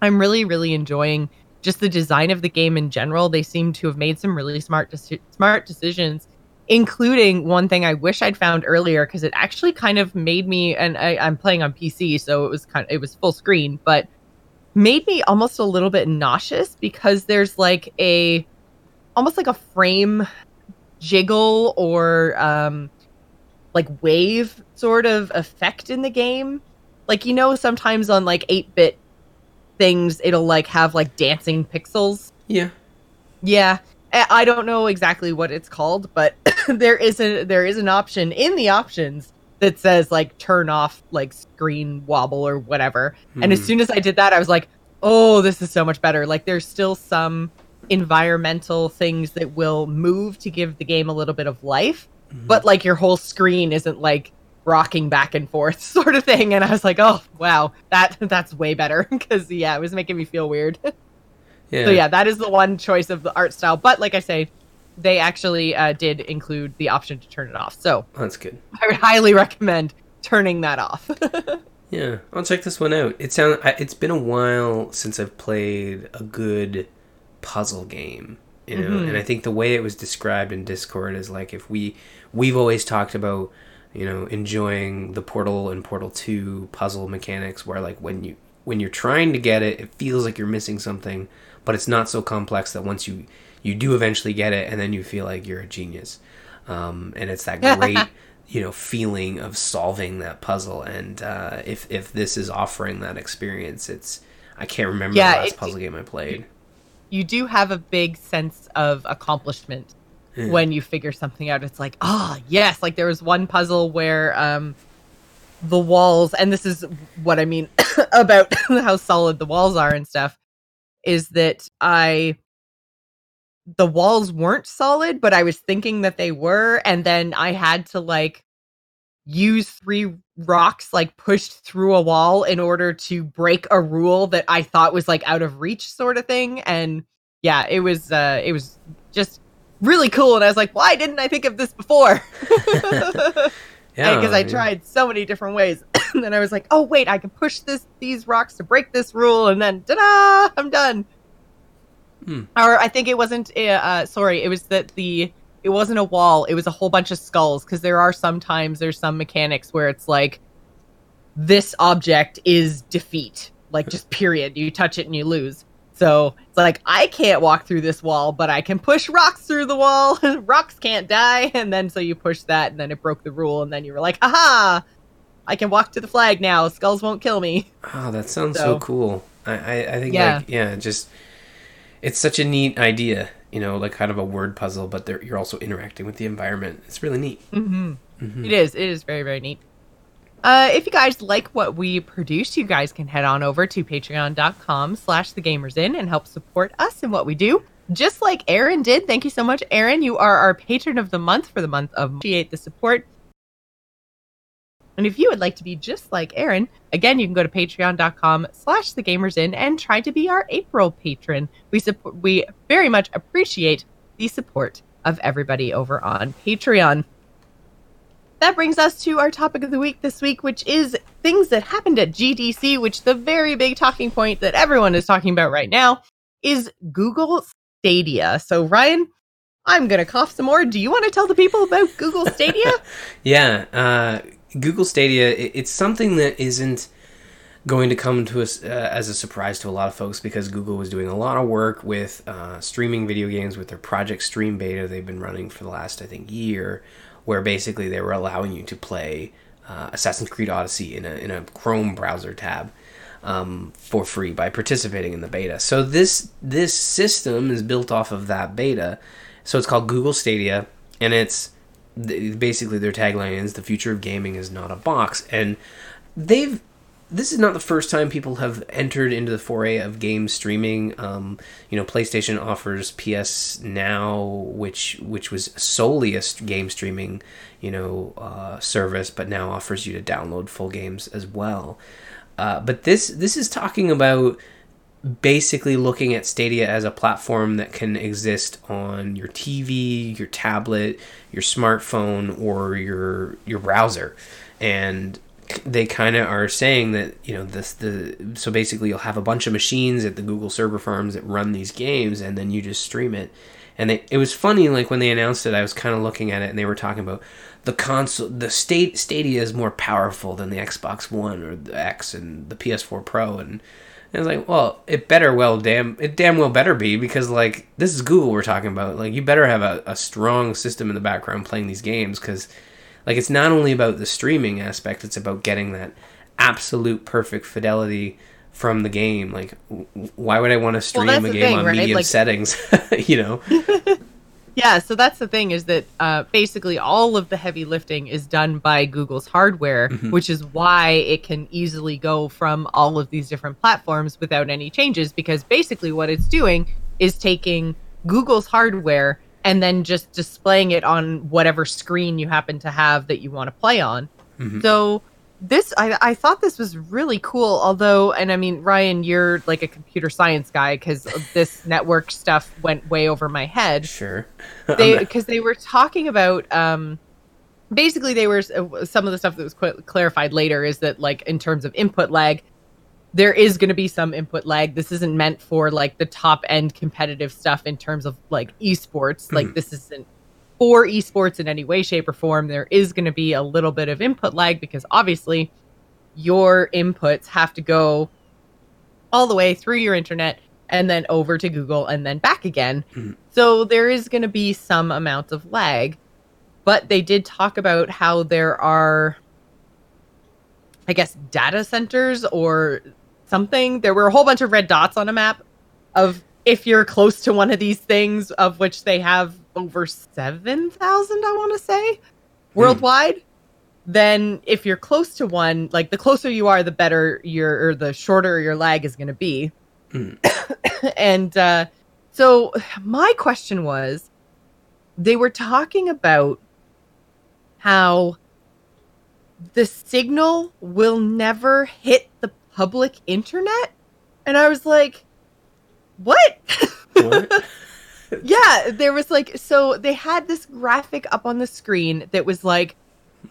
I'm really really enjoying just the design of the game in general. They seem to have made some really smart de- smart decisions including one thing I wish I'd found earlier because it actually kind of made me and I, am playing on PC, so it was kind of it was full screen, but made me almost a little bit nauseous because there's like a almost like a frame jiggle or um like wave sort of effect in the game. Like you know sometimes on like 8-bit things it'll like have like dancing pixels. Yeah. Yeah. I don't know exactly what it's called, but there is a there is an option in the options that says like turn off like screen wobble or whatever. And as Hmm. soon as I did that, I was like, oh, this is so much better. Like there's still some environmental things that will move to give the game a little bit of life, Mhm. but like your whole screen isn't like rocking back and forth sort of thing. And I was like, oh wow, that that's way better because yeah, it was making me feel weird. yeah. So yeah, that is the one choice of the art style. But like I say, they actually uh, did include the option to turn it off. So that's good. I would highly recommend turning that off. Yeah, I'll check this one out. It sound I- it's been a while since I've played a good puzzle game, you know. Mhm. And I think the way it was described in Discord is like if we we've always talked about, you know, enjoying the Portal and Portal 2 puzzle mechanics where like when you when you're trying to get it, it feels like you're missing something, but it's not so complex that once you you do eventually get it and then you feel like you're a genius. Um, and it's that great you know feeling of solving that puzzle and uh, if if this is offering that experience it's i can't remember Yeah, the last it- puzzle game i played you do have a big sense of accomplishment Yeah. when you figure something out. It's like, ah, yes. Like there was one puzzle where um, the walls, and this is what I mean about how solid the walls are and stuff, is that I the walls weren't solid, but I was thinking that they were, and then I had to like use three rocks like pushed through a wall in order to break a rule that I thought was like out of reach sort of thing. And yeah, it was uh it was just really cool and I was like, why didn't I think of this before? yeah because I yeah. tried so many different ways. and then I was like, oh wait, I can push this these rocks to break this rule, and then ta-da, I'm done. Hmm. Or I think it wasn't. Uh, uh, sorry, it was that the it wasn't a wall. It was a whole bunch of skulls because there are sometimes there's some mechanics where it's like this object is defeat, like just period. You touch it and you lose. So it's like I can't walk through this wall, but I can push rocks through the wall. rocks can't die, and then so you push that, and then it broke the rule, and then you were like, "Aha! I can walk to the flag now. Skulls won't kill me." oh that sounds so, So- cool i i, I think Yeah. like yeah just it's such a neat idea you know like kind of a word puzzle but you're also interacting with the environment it's really neat Mm-hmm. Mhm. It is. It is very, very neat. Uh, if you guys like what we produce, you guys can head on over to patreon.com slash the Gamers Inn and help support us in what we do. Just like Aaron did. Thank you so much, Aaron. You are our patron of the month for the month of appreciate the support. And if you would like to be just like Aaron, again, you can go to patreon.com slash the Gamers Inn and try to be our April patron. We support we very much appreciate the support of everybody over on Patreon that brings us to our topic of the week this week, which is things that happened at GDC, which the very big talking point that everyone is talking about right now is Google Stadia. So, Ryan, I'm going to cough some more. Do you want to tell the people about Google Stadia? Yeah, uh, Google Stadia, it's something that isn't going to come to us uh, as a surprise to a lot of folks because Google was doing a lot of work with uh, streaming video games with their Project Stream beta they've been running for the last I think year, where basically they were allowing you to play uh, Assassin's Creed Odyssey in a in a Chrome browser tab. Um, for free by participating in the beta. So this this system is built off of that beta. So it's called Google Stadia, and it's basically their tagline is the future of gaming is not a box. And they've this is not the first time people have entered into the foray of game streaming. Um, you know playstation offers ps now which which was solely a game streaming you know uh, service but now offers you to download full games as well. Uh, but this this is talking about basically looking at Stadia as a platform that can exist on your TV, your tablet, your smartphone, or your your browser, and they kind of are saying that you know this the so basically you'll have a bunch of machines at the Google server farms that run these games, and then you just stream it. And it, it was funny, like when they announced it, I was kind of looking at it, and they were talking about the console. The state Stadia is more powerful than the Xbox One or the X and the PS4 Pro, and and it's like, well, it better well damn it damn well better be because like this is Google we're talking about. Like you better have a, a strong system in the background playing these games because like it's not only about the streaming aspect, it's about getting that absolute perfect fidelity from the game. Like w- why would I want to stream that's a game thing, on right? medium Like- settings? you know? Yeah, so that's the thing is that uh, basically all of the heavy lifting is done by Google's hardware, Mhm. which is why it can easily go from all of these different platforms without any changes. Because basically, what it's doing is taking Google's hardware and then just displaying it on whatever screen you happen to have that you want to play on. Mhm. So this I, I thought this was really cool although and i mean ryan you're like a computer science guy because this network stuff went way over my head Sure. because they were talking about um basically they were uh, some of the stuff that was qu- clarified later is that like in terms of input lag there is going to be some input lag this isn't meant for like the top end competitive stuff in terms of like esports like Mhm. this isn't for esports in any way shape or form there is going to be a little bit of input lag because obviously your inputs have to go all the way through your internet and then over to Google and then back again. Mhm. So there is going to be some amount of lag, but they did talk about how there are, I guess, data centers or something. There were a whole bunch of red dots on a map of if you're close to one of these things, of which they have over 7,000, I want to say, worldwide. Then, if you're close to one, like the closer you are, the better your or the shorter your lag is going to be. Mm. and uh, so, my question was they were talking about how the signal will never hit the public internet. And I was like, what? What? yeah, there was like, so they had this graphic up on the screen that was like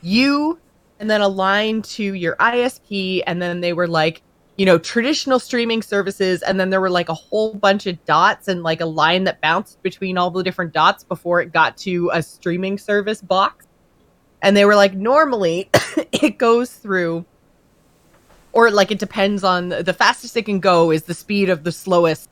you and then a line to your ISP. And then they were like, you know, traditional streaming services. And then there were like a whole bunch of dots and like a line that bounced between all the different dots before it got to a streaming service box. And they were like, normally it goes through, or like it depends on the fastest it can go is the speed of the slowest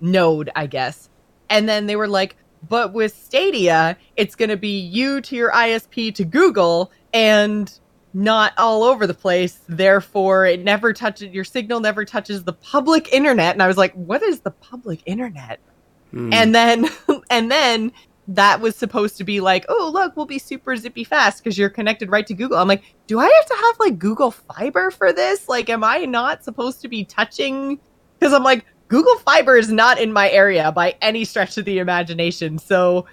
node, I guess. And then they were like, but with Stadia, it's going to be you to your ISP to Google and not all over the place. Therefore, it never touches your signal, never touches the public internet. And I was like, what is the public internet? Hmm. And then, and then that was supposed to be like, oh, look, we'll be super zippy fast because you're connected right to Google. I'm like, do I have to have like Google Fiber for this? Like, am I not supposed to be touching? Because I'm like, Google Fiber is not in my area by any stretch of the imagination. So,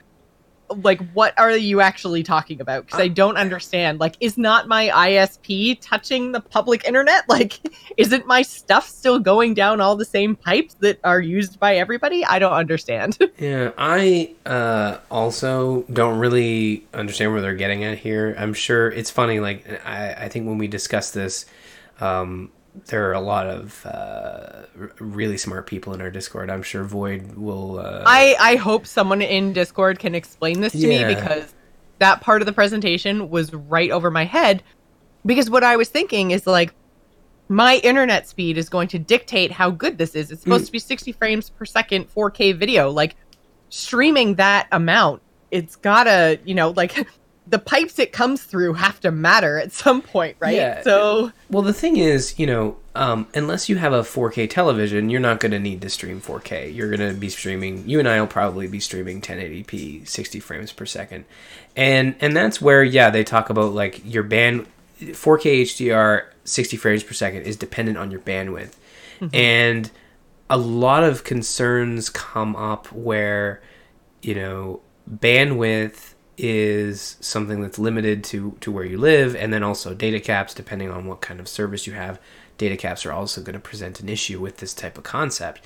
like, what are you actually talking about? Because I don't understand. Like, is not my ISP touching the public internet? Like, isn't my stuff still going down all the same pipes that are used by everybody? I don't understand. Yeah, I uh, also don't really understand where they're getting at here. I'm sure it's funny. Like I, I think when we discuss this, um, there are a lot of uh, really smart people in our Discord. I'm sure Void will. Uh, I I hope someone in Discord can explain this to Yeah. me because that part of the presentation was right over my head. Because what I was thinking is like my internet speed is going to dictate how good this is. It's supposed Mm. to be 60 frames per second 4K video. Like streaming that amount, it's gotta, you know, like the pipes it comes through have to matter at some point, right? Yeah. So Well, the thing is, you know, um, unless you have a 4K television, you're not going to need to stream 4K. You're going to be streaming. You and I will probably be streaming 1080p, 60 frames per second, and and that's where yeah they talk about like your band 4K HDR 60 frames per second is dependent on your bandwidth, and a lot of concerns come up where you know bandwidth is something that's limited to to where you live and then also data caps depending on what kind of service you have data caps are also going to present an issue with this type of concept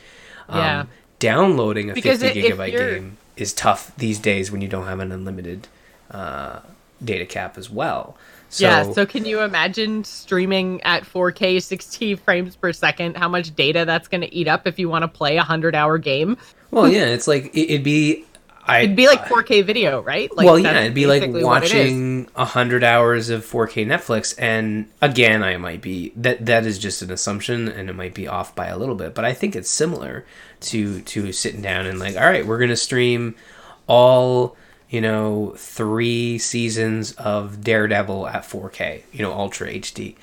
Yeah. downloading a Because 50 i- gigabyte game is tough these days when you don't have an unlimited uh, data cap as well so, yeah, so can you imagine streaming at 4K 60 frames per second? How much data that's going to eat up if you want to play a 100 hour game? well yeah it's like it'd be I, It'd be like 4K video, right? Like, well, yeah, it'd be like basically what it is. watching a hundred hours of 4K Netflix, and again, I might be that that is just an assumption, and it might be off by a little bit, but I think it's similar to to sitting down and like, all right, we're gonna stream all you know three seasons of Daredevil at 4K, you know, Ultra HD.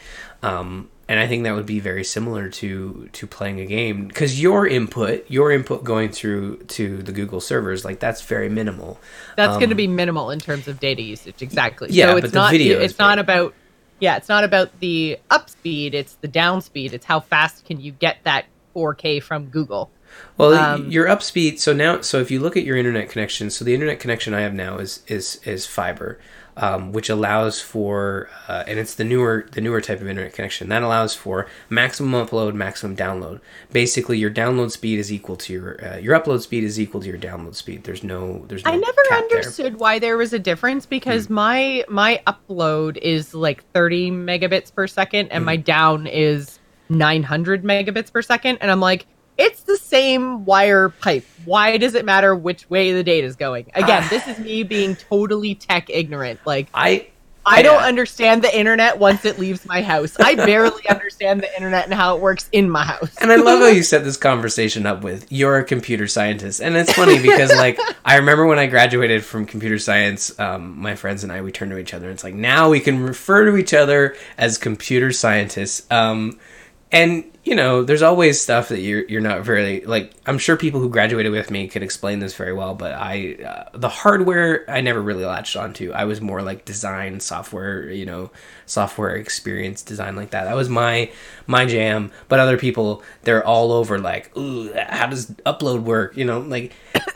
Um, and I think that would be very similar to to playing a game because your input, your input going through to the Google servers, like that's very minimal. That's Um, going to be minimal in terms of data usage. Exactly. Yeah, so but it's the not. video it's not about. Yeah, it's not about the up speed. It's the down speed. It's how fast can you get that 4K from Google. Well, Um, your up speed. So now, so if you look at your internet connection, so the internet connection I have now is is is fiber, um, which allows for, uh, and it's the newer the newer type of internet connection that allows for maximum upload, maximum download. Basically, your download speed is equal to your uh, your upload speed is equal to your download speed. There's no there's no I never cap there. understood why there was a difference because my my upload is like 30 megabits per second and Hmm. my down is 900 megabits per second and I'm like it's the same wire pipe. Why does it matter which way the data is going? Again, this is me being totally tech ignorant. Like I I don't Yeah. understand the internet once it leaves my house. I barely understand the internet and how it works in my house. And I love how you set this conversation up with you're a computer scientist, and it's funny because like I remember when I graduated from computer science, um, my friends and I we turned to each other. and It's like now we can refer to each other as computer scientists. Um, and you know, there's always stuff that you're you're not very like. I'm sure people who graduated with me could explain this very well, but I uh, the hardware I never really latched onto. I was more like design, software, you know, software experience design like that. That was my my jam. But other people, they're all over like, ooh, how does upload work? You know, like,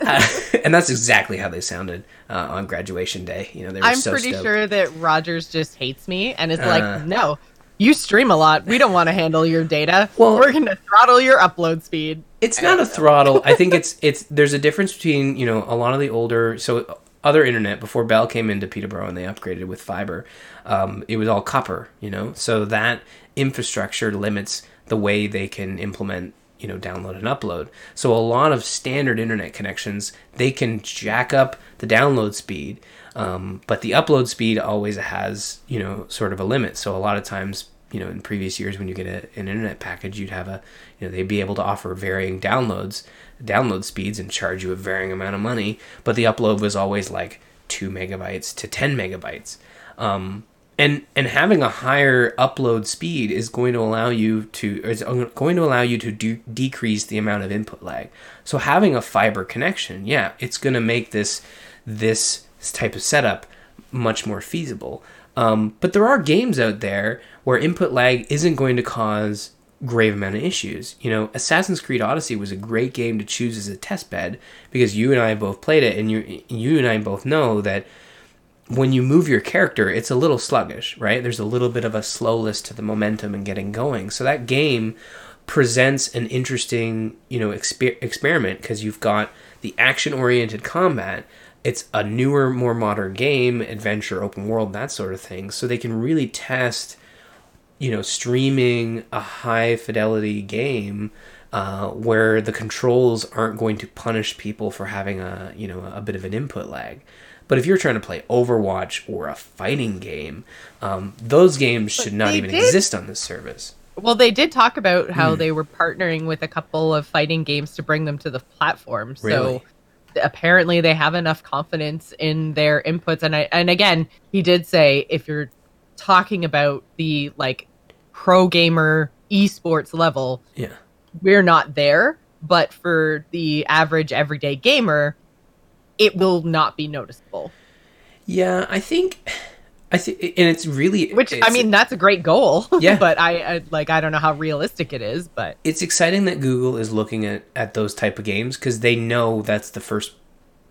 and that's exactly how they sounded uh, on graduation day. You know, they were I'm so pretty stoked. sure that Rogers just hates me and is Uh. like, no, you stream a lot. We don't want to handle your data. Well- we're going to throttle your upload speed. It's not a throttle. I think it's it's there's a difference between you know a lot of the older so other internet before Bell came into Peterborough and they upgraded with fiber. Um, it was all copper, you know, so that infrastructure limits the way they can implement you know download and upload. So a lot of standard internet connections they can jack up the download speed, um, but the upload speed always has you know sort of a limit. So a lot of times you know in previous years when you get a, an internet package you'd have a you know they'd be able to offer varying downloads download speeds and charge you a varying amount of money but the upload was always like 2 megabytes to 10 megabytes. Um, and and having a higher upload speed is going to allow you to is going to allow you to do, decrease the amount of input lag. So having a fiber connection yeah it's going to make this this type of setup much more feasible um, but there are games out there where input lag isn't going to cause grave amount of issues. You know, Assassin's Creed Odyssey was a great game to choose as a test bed because you and I both played it, and you you and I both know that when you move your character, it's a little sluggish, right? There's a little bit of a slowness to the momentum and getting going. So that game presents an interesting, you know, exper- experiment because you've got the action-oriented combat. It's a newer, more modern game, adventure, open world, that sort of thing. So they can really test, you know, streaming a high fidelity game uh, where the controls aren't going to punish people for having a, you know, a bit of an input lag. But if you're trying to play Overwatch or a fighting game, um, those games should not even did- exist on this service. Well, they did talk about how they were partnering with a couple of fighting games to bring them to the platform. Really? So apparently they have enough confidence in their inputs and I and again, he did say if you're talking about the like pro gamer esports level, Yeah. we're not there, but for the average everyday gamer, it will not be noticeable. Yeah, I think, I think, and it's really, Which I mean, that's a great goal. Yeah. but I, I like I don't know how realistic it is, but it's exciting that Google is looking at at those type of games because they know that's the first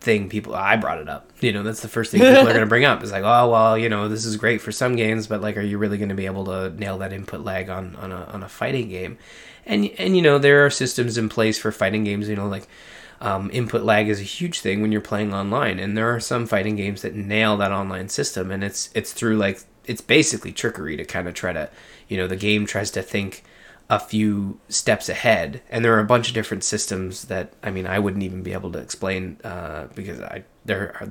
thing people. I brought it up. You know, that's the first thing people are going to bring up. It's like, oh well, you know, this is great for some games, but like, are you really going to be able to nail that input lag on on a on a fighting game? And and you know, there are systems in place for fighting games. You know, like. Um, input lag is a huge thing when you're playing online, and there are some fighting games that nail that online system, and it's it's through like it's basically trickery to kind of try to, you know, the game tries to think a few steps ahead, and there are a bunch of different systems that I mean I wouldn't even be able to explain uh, because I there are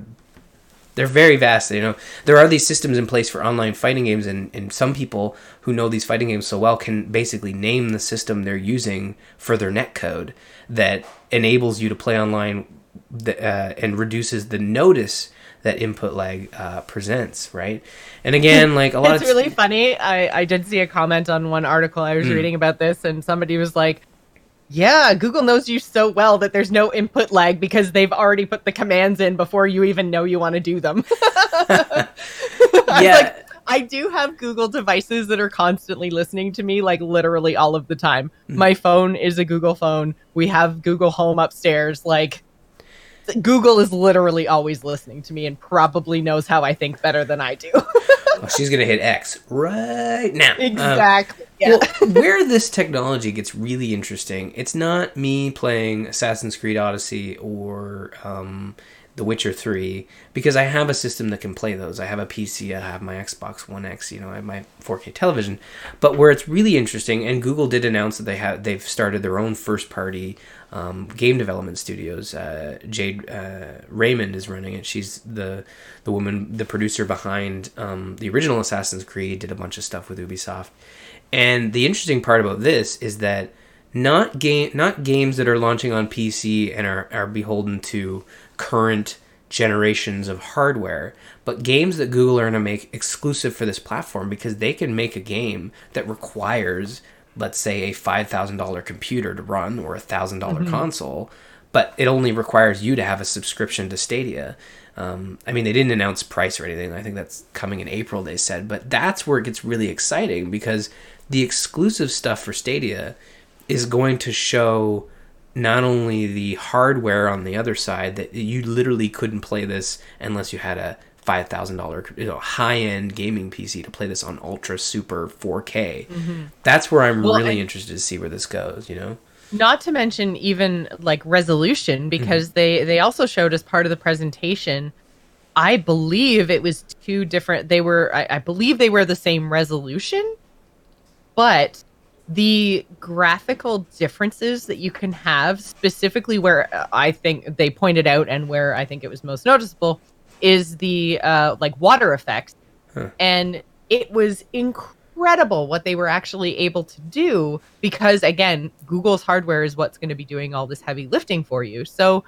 they're very vast. You know, there are these systems in place for online fighting games, and, and some people who know these fighting games so well can basically name the system they're using for their netcode that enables you to play online the, uh, and reduces the notice that input lag uh, presents, right? And again, like a lot it's of really funny. I I did see a comment on one article I was Hmm. reading about this, and somebody was like. Yeah, Google knows you so well that there's no input lag because they've already put the commands in before you even know you want to do them. I Yeah. like, I do have Google devices that are constantly listening to me, like literally all of the time. Hmm. My phone is a Google phone. We have Google Home upstairs. Like, Google is literally always listening to me and probably knows how I think better than I do. oh, she's gonna hit X right now. Um, exactly. yeah. Well, where this technology gets really interesting, it's not me playing Assassin's Creed Odyssey or um, The Witcher 3 because I have a system that can play those. I have a PC, I have my Xbox One X, you know, I have my 4K television. But where it's really interesting, and Google did announce that they have they've started their own first party um, game development studios. Uh, Jade uh, Raymond is running it. She's the the woman, the producer behind um, the original Assassin's Creed. Did a bunch of stuff with Ubisoft. And the interesting part about this is that not game not games that are launching on PC and are, are beholden to current generations of hardware, but games that Google are going to make exclusive for this platform because they can make a game that requires, let's say, a five thousand dollar computer to run or a thousand dollar console, but it only requires you to have a subscription to Stadia. Um, I mean, they didn't announce price or anything. I think that's coming in April, they said. But that's where it gets really exciting because the exclusive stuff for Stadia is going to show not only the hardware on the other side that you literally couldn't play this unless you had a five thousand dollar you know high end gaming PC to play this on ultra super 4K. That's where I'm Mm-hmm. Well, really and- interested to see where this goes. You know. not to mention even like resolution because they they also showed as part of the presentation i believe it was two different they were I, I believe they were the same resolution but the graphical differences that you can have specifically where uh, i think they pointed out and where i think it was most noticeable is the uh like water effects and it was incredible what they were actually able to do because again google's hardware is what's going to be doing all this heavy lifting for you. So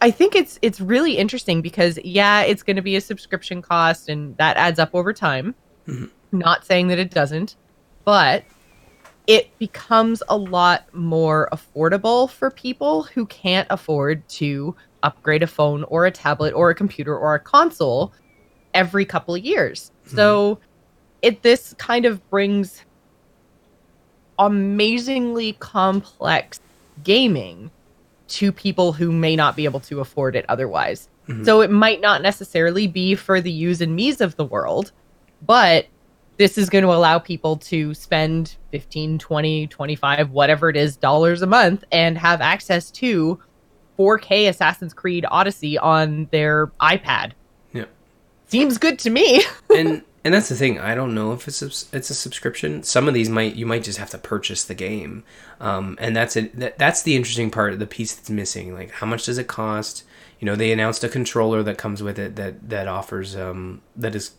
i think it's it's really interesting because yeah it's going to be a subscription cost and that adds up over time. Not saying that it doesn't but it becomes a lot more affordable for people who can't afford to upgrade a phone or a tablet or a computer or a console every couple of years. Hmm. So it this kind of brings amazingly complex gaming to people who may not be able to afford it otherwise. Hmm. So it might not necessarily be for the yous and me's of the world, but this is going to allow people to spend 15 20 25 whatever it is dollars a month and have access to 4k assassin's creed odyssey on their ipad Yeah. seems good to me and and that's the thing. I don't know if it's a, it's a subscription. Some of these might you might just have to purchase the game, um, and that's it. That, that's the interesting part. The piece that's missing. Like, how much does it cost? You know, they announced a controller that comes with it that that offers um, that is,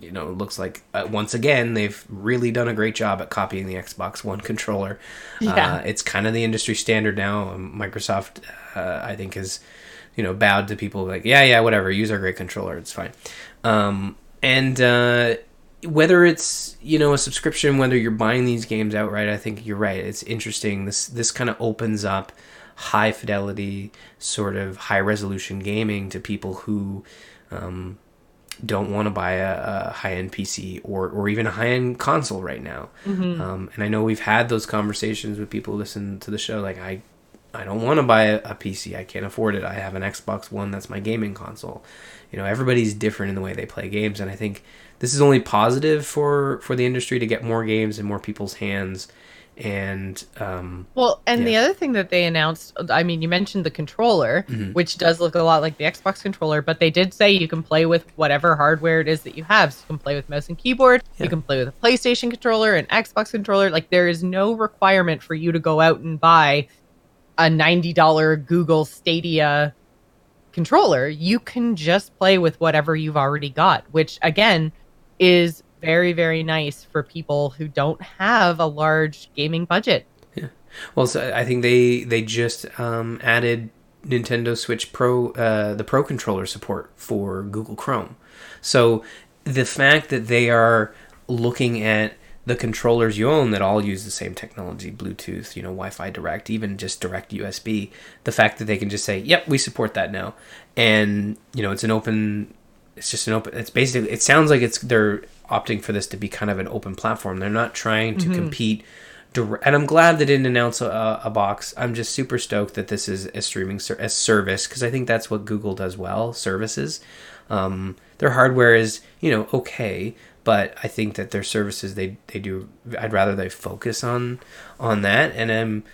you know, looks like uh, once again they've really done a great job at copying the Xbox One controller. Yeah. Uh, it's kind of the industry standard now. Um, Microsoft, uh, I think, is you know bowed to people like yeah yeah whatever use our great controller it's fine um, and uh, whether it's you know a subscription whether you're buying these games outright i think you're right it's interesting this this kind of opens up high fidelity sort of high resolution gaming to people who um, don't want to buy a, a high-end pc or, or even a high-end console right now um, and i know we've had those conversations with people listen to the show like i I don't want to buy a, a PC. I can't afford it. I have an Xbox One. That's my gaming console. You know, everybody's different in the way they play games, and I think this is only positive for for the industry to get more games in more people's hands. And um, Well, and the other thing that they announced, I mean, you mentioned the controller, which does look a lot like the Xbox controller, but they did say you can play with whatever hardware it is that you have. So you can play with mouse and keyboard, Yeah. you can play with a PlayStation controller, an Xbox controller. Like, there is no requirement for you to go out and buy a $90 Google Stadia controller. You can just play with whatever you've already got, which, again, is very, very nice for people who don't have a large gaming budget. Yeah. Well, so I think they they just um, added Nintendo Switch Pro, uh, the Pro controller support for Google Chrome. So the fact that they are looking at the controllers you own that all use the same technology bluetooth you know wi-fi direct even just direct usb the fact that they can just say yep we support that now and you know it's an open it's just an open it's basically it sounds like it's they're opting for this to be kind of an open platform. They're not trying to mm-hmm. compete direct, and i'm glad they didn't announce a, a, box. I'm just super stoked that this is a streaming ser- a service because i think that's what google does well services. Um, their hardware is you know okay but I think that their services they they do I'd rather they focus on on that. And I'm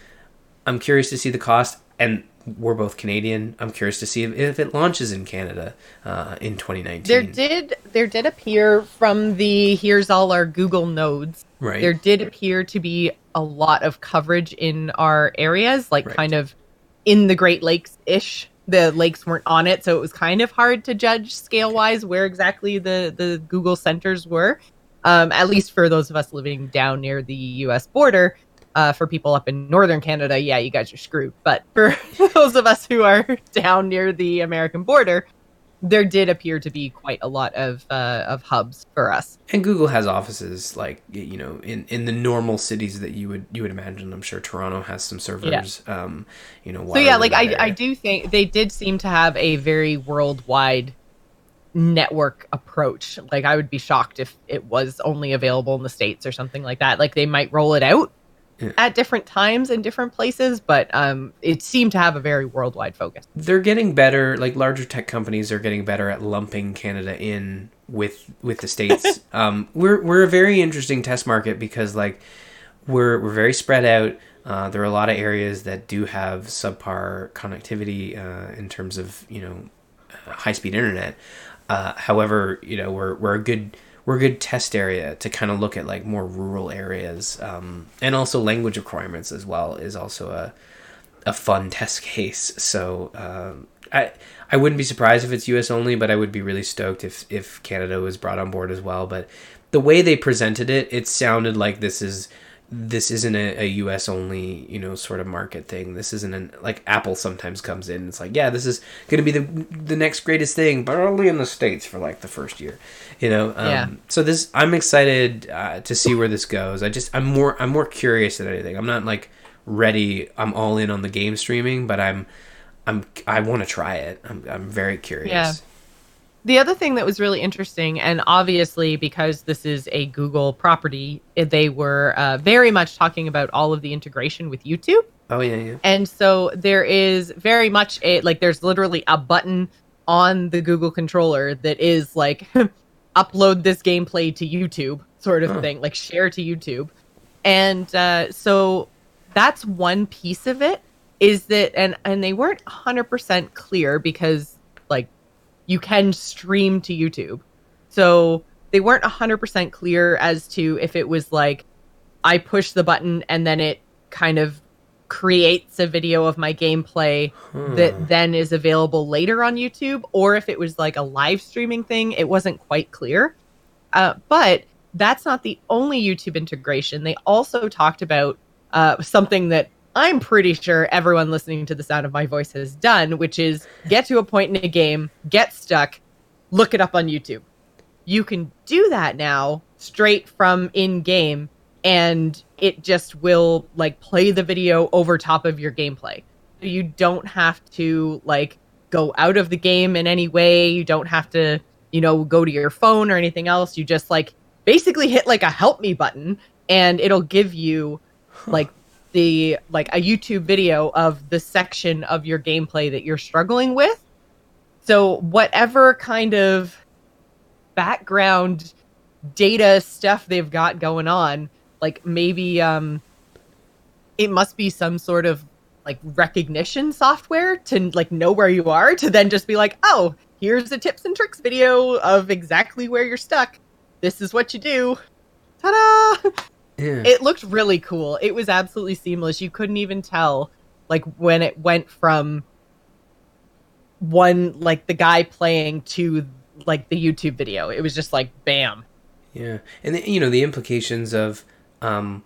I'm curious to see the cost. And we're both Canadian. I'm curious to see if, if it launches in Canada uh, in 2019. There did there did appear from the here's all our Google nodes. Right. There did appear to be a lot of coverage in our areas, like right. kind of in the Great Lakes ish the lakes weren't on it, so it was kind of hard to judge scale wise where exactly the the Google centers were. Um, at least for those of us living down near the U.S. border. Uh, for people up in northern Canada, yeah, you guys are screwed. But for those of us who are down near the American border, there did appear to be quite a lot of uh, of hubs for us. And Google has offices like you know in, in the normal cities that you would you would imagine. I'm sure Toronto has some servers. Yeah. Um, you know. So yeah, like I area. I do think they did seem to have a very worldwide network approach. Like I would be shocked if it was only available in the states or something like that. Like they might roll it out yeah. at different times in different places, but um, it seemed to have a very worldwide focus. They're getting better. Like larger tech companies are getting better at lumping Canada in with with the states. um, we're we're a very interesting test market because like we're we're very spread out. Uh, there are a lot of areas that do have subpar connectivity uh, in terms of you know high speed internet. Uh, however, you know we're we're a good we're a good test area to kind of look at like more rural areas um, and also language requirements as well is also a a fun test case. So um, I I wouldn't be surprised if it's US only but I would be really stoked if if Canada was brought on board as well. But the way they presented it it sounded like this is this isn't a, a, US only, you know, sort of market thing. This isn't an like Apple sometimes comes in. It's like, yeah, this is going to be the the next greatest thing, but only in the states for like the first year, you know. Um, yeah. So this, I'm excited uh, to see where this goes. I just, I'm more, I'm more curious than anything. I'm not like ready. I'm all in on the game streaming, but I'm, I'm, I want to try it. I'm, I'm very curious. Yeah the other thing that was really interesting, and obviously because this is a Google property, eh, they were uh, very much talking about all of the integration with YouTube. Oh yeah, yeah. And so there is very much a like there's literally a button on the Google controller that is like upload this gameplay to YouTube sort of thing, like share to YouTube. And uh, so that's one piece of it is that and and they weren't 100% clear because like you can stream to YouTube. So they weren't 100% clear as to if it was like I push the button and then it kind of creates a video of my gameplay hmm. that then is available later on YouTube, or if it was like a live streaming thing. It wasn't quite clear. Uh, but that's not the only YouTube integration. They also talked about uh, something that I'm pretty sure everyone listening to the sound of my voice has done, which is get to a point in a game, get stuck, look it up on YouTube. You can do that now straight from in game and it just will like play the video over top of your gameplay. You don't have to like go out of the game in any way. You don't have to, you know, go to your phone or anything else. You just like basically hit like a help me button and it'll give you like the like a YouTube video of the section of your gameplay that you're struggling with. So whatever kind of background data stuff they've got going on, like maybe um it must be some sort of like recognition software to like know where you are to then just be like, "Oh, here's a tips and tricks video of exactly where you're stuck. This is what you do." Ta-da! Yeah. It looked really cool. It was absolutely seamless. You couldn't even tell like when it went from one like the guy playing to like the YouTube video. It was just like bam. Yeah. And the, you know the implications of um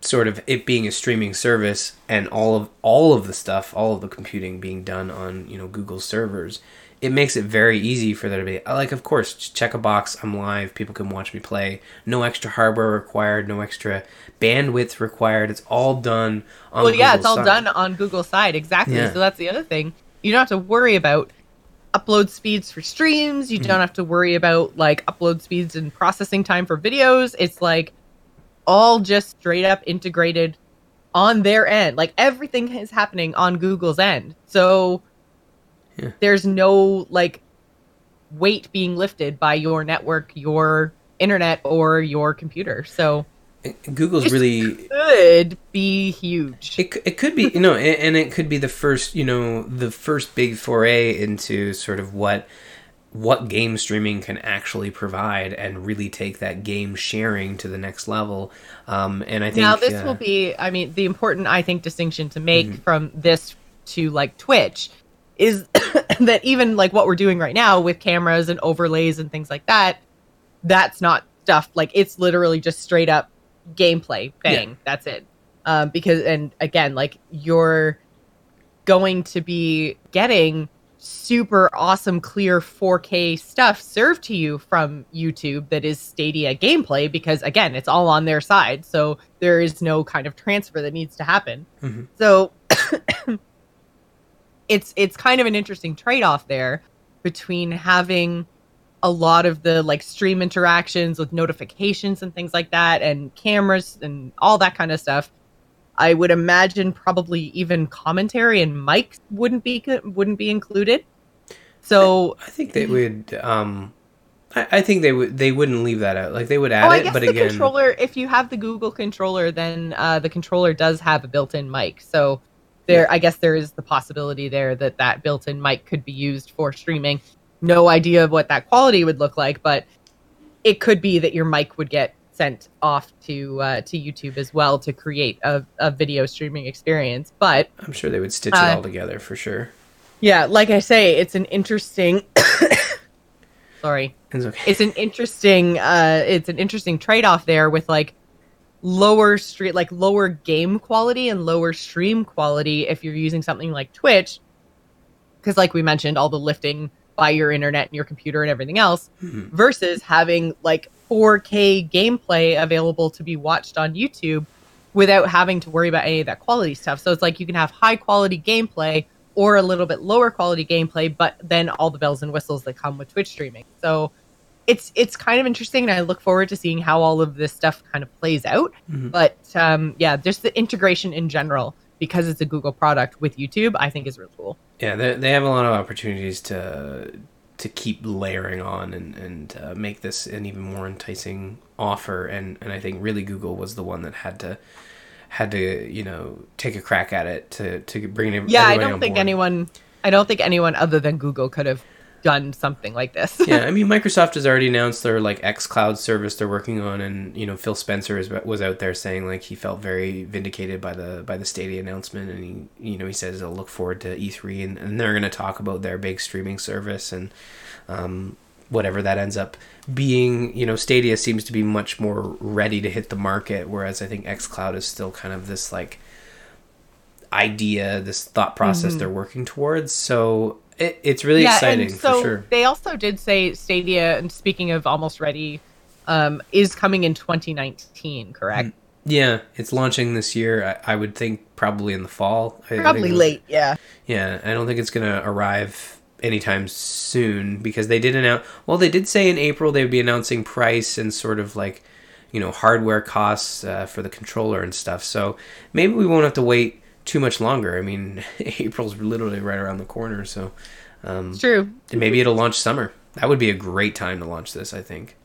sort of it being a streaming service and all of all of the stuff, all of the computing being done on you know Google servers, it makes it very easy for there to be like, of course, check a box. I'm live. People can watch me play. No extra hardware required. No extra bandwidth required. It's all done on. Well, yeah, Google's it's all side. done on Google's side exactly. Yeah. So that's the other thing. You don't have to worry about upload speeds for streams. You Mm-hmm. don't have to worry about like upload speeds and processing time for videos. It's like all just straight up integrated on their end. Like everything is happening on Google's end. So Yeah. there's no like weight being lifted by your network, your internet, or your computer. So Google's really could be huge. It, it could be you know and, and it could be the first you know the first big foray into sort of what what game streaming can actually provide and really take that game sharing to the next level um, and i think now this uh, will be i mean the important i think distinction to make Mm-hmm. from this to like twitch is that even like what we're doing right now with cameras and overlays and things like that that's not stuff like it's literally just straight up gameplay bang Yeah. that's it um because and again like you're going to be getting super awesome clear 4K stuff served to you from YouTube that is Stadia gameplay because again it's all on their side so there is no kind of transfer that needs to happen. Mhm. So it's it's kind of an interesting trade-off there between having a lot of the like stream interactions with notifications and things like that and cameras and all that kind of stuff I would imagine probably even commentary and mics wouldn't be wouldn't be included. So i think they would um I, I think they would they wouldn't leave that out like they would add oh, I it guess but the again controller. If you have the Google controller, then uh, the controller does have a built-in mic. So there, I guess there is the possibility there that that built-in mic could be used for streaming. No idea of what that quality would look like, but it could be that your mic would get sent off to uh, to YouTube as well to create a, a video streaming experience. But i'm sure they would stitch it Uh, all together for sure Yeah, like I say, it's an interesting. Sorry, it's okay it's an interesting. Uh, it's an interesting trade-off there with like lower street, like lower game quality and lower stream quality if you're using something like Twitch, because like we mentioned, all the lifting by your internet and your computer and everything else, Mhm. versus having like 4K gameplay available to be watched on YouTube without having to worry about any of that quality stuff. So it's like you can have high quality gameplay or a little bit lower quality gameplay, but then all the bells and whistles that come with Twitch streaming. So it's it's kind of interesting, and I look forward to seeing how all of this stuff kind of plays out. Mhm. But um, yeah, just the integration in general because it's a Google product with YouTube, I think is really cool. Yeah, they, they have a lot of opportunities to to keep layering on and and uh, make this an even more enticing offer. And and I think really Google was the one that had to had to you know take a crack at it to to bring it. Yeah, I don't think board. anyone, I don't think anyone other than Google could have done something like this. yeah, I mean Microsoft has already announced their like X Cloud service they're working on, and you know Phil Spencer is, was out there saying like he felt very vindicated by the by the Stadia announcement, and he you know he says he'll look forward to E3, and, and they're going to talk about their big streaming service and um, whatever that ends up being. You know, Stadia seems to be much more ready to hit the market, whereas I think X Cloud is still kind of this like idea, this thought process they're working towards. So it, it's really exciting and so for sure. they also did say Stadia, and speaking of almost ready, um, is coming in 2019, correct? Yeah, it's launching this year. I, I would think probably in the fall. Probably late, yeah. Yeah, I don't think it's gonna arrive anytime soon because they did announce. Well, they did say in April they would be announcing price and sort of like, you know, hardware costs uh, for the controller and stuff. So maybe we won't have to wait too much longer. I mean, April's literally right around the corner, so um, It's true. maybe it'll launch summer. That would be a great time to launch this. I think.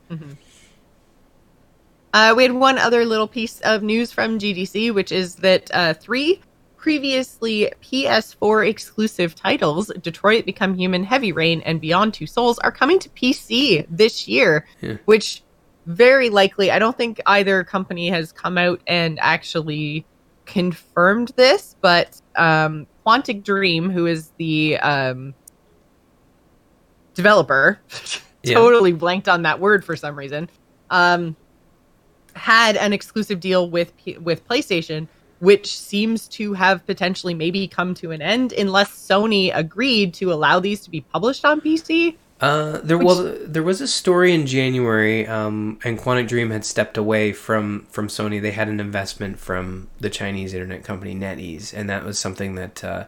Uh, we had one other little piece of news from GDC, which is that uh, three previously PS4 exclusive titles, Detroit Become Human, Heavy Rain, and Beyond Two Souls, are coming to PC this year, Yeah. which very likely, I don't think either company has come out and actually confirmed this, but um, Quantic Dream, who is the um, developer, Yeah. totally blanked on that word for some reason. Um, had an exclusive deal with with PlayStation, which seems to have potentially maybe come to an end unless Sony agreed to allow these to be published on PC. Uh, there Which- was there was a story in January, um, and Quantic Dream had stepped away from from Sony. They had an investment from the Chinese internet company NetEase, and that was something that uh,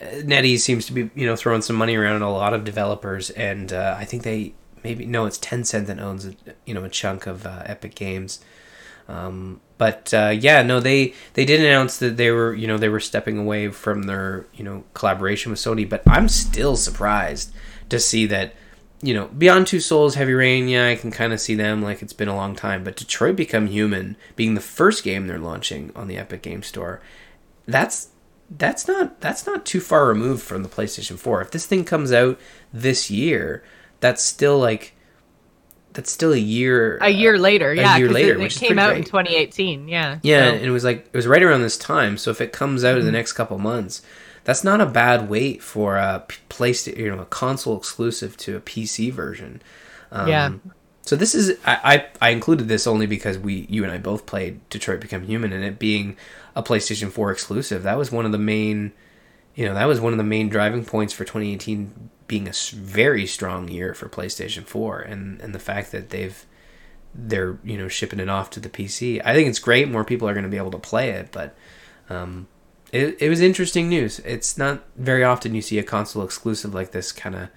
NetEase seems to be you know throwing some money around at a lot of developers, and uh, I think they maybe no, it's Tencent that owns a, you know a chunk of uh, Epic Games. Um, but uh, yeah, no, they they did announce that they were you know they were stepping away from their you know collaboration with Sony. But I'm still surprised to see that you know Beyond Two Souls, Heavy Rain. Yeah, I can kind of see them like it's been a long time. But Detroit Become Human being the first game they're launching on the Epic Game Store, that's that's not that's not too far removed from the PlayStation 4. If this thing comes out this year, that's still like that's still a year A year later, yeah, year 'cause later, it, which came out great. in 2018. Yeah, yeah, so- and it was like it was right around this time. So if it comes out in Mm-hmm. the next couple months, that's not a bad wait for a p- PlayStation, you know, a console exclusive to a PC version. Um, Yeah. So this is I, I I included this only because we you and I both played Detroit Become Human and it being a PlayStation 4 exclusive. That was one of the main you know, that was one of the main driving points for 2018 being a very strong year for PlayStation 4 and and the fact that they've they're you know shipping it off to the PC. I think it's great. More people are going to be able to play it, but um, it it was interesting news. It's not very often you see a console exclusive like this kind of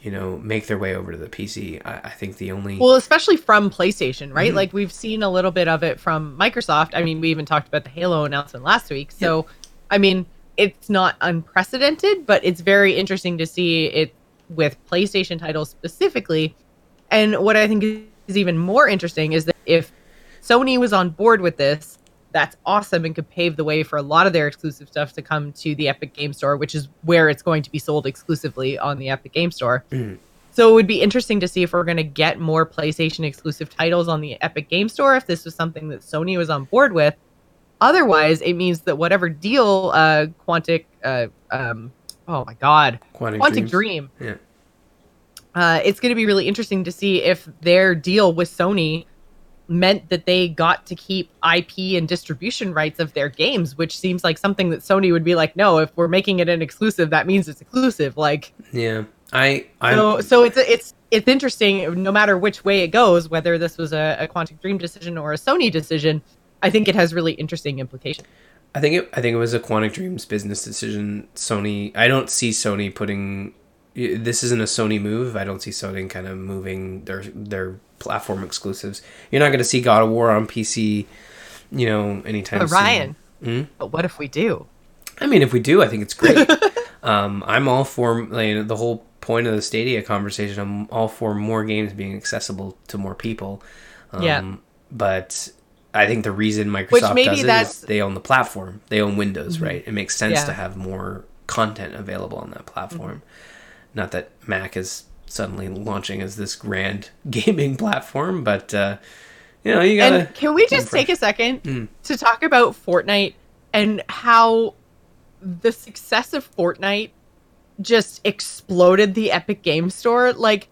you know make their way over to the PC. I, I think the only Well, especially from PlayStation, right? Mhm. Like we've seen a little bit of it from Microsoft. I mean, we even talked about the Halo announcement last week. So, I mean, it's not unprecedented, but it's very interesting to see it with PlayStation titles specifically. And what I think is even more interesting is that if Sony was on board with this, that's awesome and could pave the way for a lot of their exclusive stuff to come to the Epic Game Store, which is where it's going to be sold exclusively on the Epic Game Store. Mhm. So it would be interesting to see if we're going to get more PlayStation exclusive titles on the Epic Game Store if this was something that Sony was on board with. Otherwise, it means that whatever deal uh Quantic uh um oh my god, Quantic, Quantic. Dream. Yeah. Uh, it's going to be really interesting to see if their deal with Sony meant that they got to keep IP and distribution rights of their games, which seems like something that Sony would be like, no, if we're making it an exclusive, that means it's exclusive. Like, Yeah, I I so so it's it's it's interesting. No matter which way it goes, whether this was a, a Quantic Dream decision or a Sony decision, I think it has really interesting implications. I think it I think it was a Quantic Dreams business decision. Sony I don't see Sony putting this isn't a Sony move. I don't see Sony kind of moving their their platform exclusives. You're not going to see God of War on PC, you know, anytime But soon. Ryan, Hmm? but what if we do? I mean, if we do, I think it's great. um, I'm all for like, the whole point of the Stadia conversation. I'm all for more games being accessible to more people. Um, Yeah. But I think the reason Microsoft does it that's- is they own the platform. They own Windows, right? It makes sense Yeah. to have more content available on that platform. Not that Mac is suddenly launching as this grand gaming platform, but uh, you know, you gotta. And can we just take a second Mm. to talk about Fortnite and how the success of Fortnite just exploded the Epic Game Store? Like,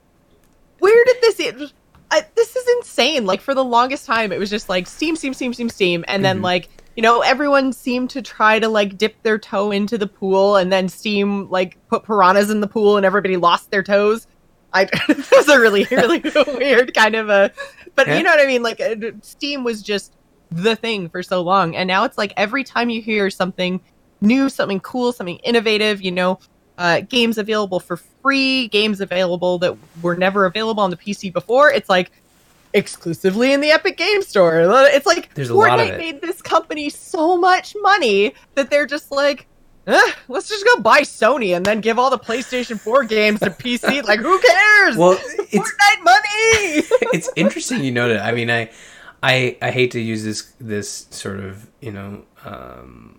where did this? It, I, this is insane. Like for the longest time, it was just like Steam, Steam, Steam, Steam, Steam, and then Mhm. like you know everyone seemed to try to like dip their toe into the pool, and then Steam like put piranhas in the pool, and everybody lost their toes. I this was a really really weird kind of a, but you know what I mean. Like uh, Steam was just the thing for so long, and now it's like every time you hear something new, something cool, something innovative, you know, uh, games available for free, games available that were never available on the PC before. It's like exclusively in the Epic Game Store. It's like There's a lot of Fortnite it. made this company so much money that they're just like, eh, let's just go buy Sony and then give all the PlayStation 4 games to PC. like, who cares? Well, it's Fortnite money. it's interesting you noted. I mean, I, I, I hate to use this this sort of you know, um,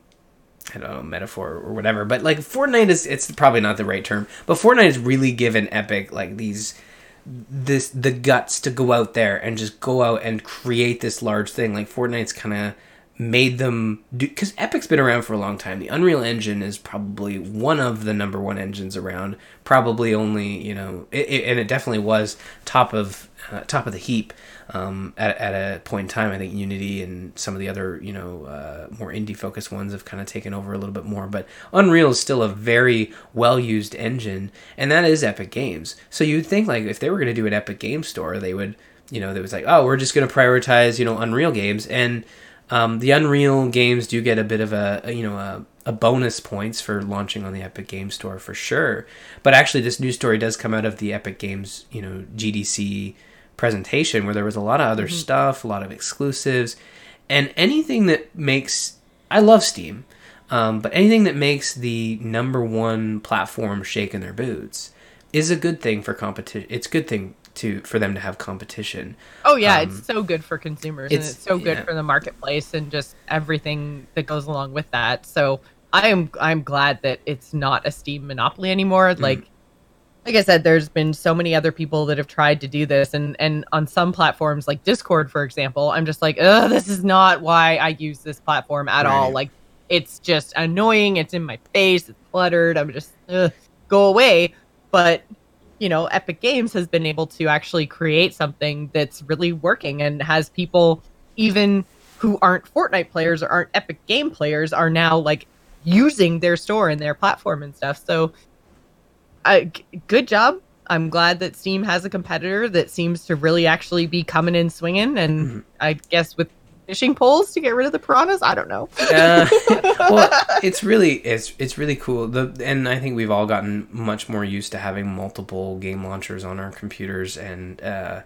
I don't know metaphor or whatever, but like Fortnite is it's probably not the right term, but Fortnite has really given Epic like these this the guts to go out there and just go out and create this large thing. Like Fortnite's kind of made them do because Epic's been around for a long time. The Unreal Engine is probably one of the number one engines around. Probably only you know, it, it, and it definitely was top of uh, top of the heap um, at at a point in time. I think Unity and some of the other you know uh, more indie focused ones have kind of taken over a little bit more. But Unreal is still a very well used engine, and that is Epic Games. So you'd think like if they were going to do an Epic Game Store, they would you know, they was like, oh, we're just going to prioritize, you know, Unreal games. And um, the Unreal games do get a bit of a, a you know, a, a, bonus points for launching on the Epic Game Store for sure. But actually, this news story does come out of the Epic Games, you know, GDC presentation where there was a lot of other mm-hmm. stuff, a lot of exclusives, and anything that makes. I love Steam, um, but anything that makes the number one platform shake in their boots is a good thing for competition. It's a good thing to for them to have competition. Oh yeah, um, it's so good for consumers it's, and it's so good yeah. for the marketplace and just everything that goes along with that. So I am I'm glad that it's not a Steam monopoly anymore. Mm. Like like I said, there's been so many other people that have tried to do this, and and on some platforms like Discord, for example, I'm just like, ugh, this is not why I use this platform at right. all. Like, it's just annoying. It's in my face. It's cluttered. I'm just ugh, go away. But you know, Epic Games has been able to actually create something that's really working and has people even who aren't Fortnite players or aren't Epic Game players are now like using their store and their platform and stuff. So, uh, g- good job. I'm glad that Steam has a competitor that seems to really actually be coming in swinging. And mm-hmm. I guess with fishing poles to get rid of the piranhas. I don't know. uh, well, it's really it's it's really cool. The and I think we've all gotten much more used to having multiple game launchers on our computers, and uh,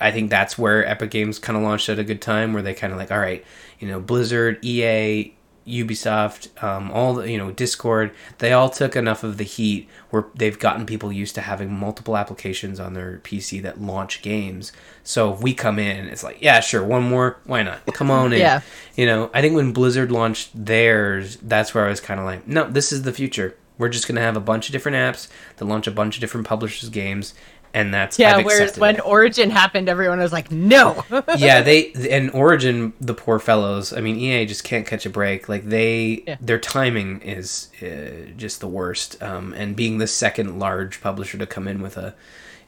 I think that's where Epic Games kind of launched at a good time, where they kind of like, all right, you know, Blizzard, EA, Ubisoft, um, all the, you know, Discord, they all took enough of the heat where they've gotten people used to having multiple applications on their PC that launch games. So if we come in, it's like, yeah, sure, one more, why not? Come on in. yeah. You know, I think when Blizzard launched theirs, that's where I was kind of like, no, this is the future. We're just going to have a bunch of different apps that launch a bunch of different publishers' games, and that's yeah. whereas when it. Origin happened, everyone was like, "No." yeah, they and Origin, the poor fellows. I mean, EA just can't catch a break. Like they, yeah. their timing is uh, just the worst. Um, and being the second large publisher to come in with a,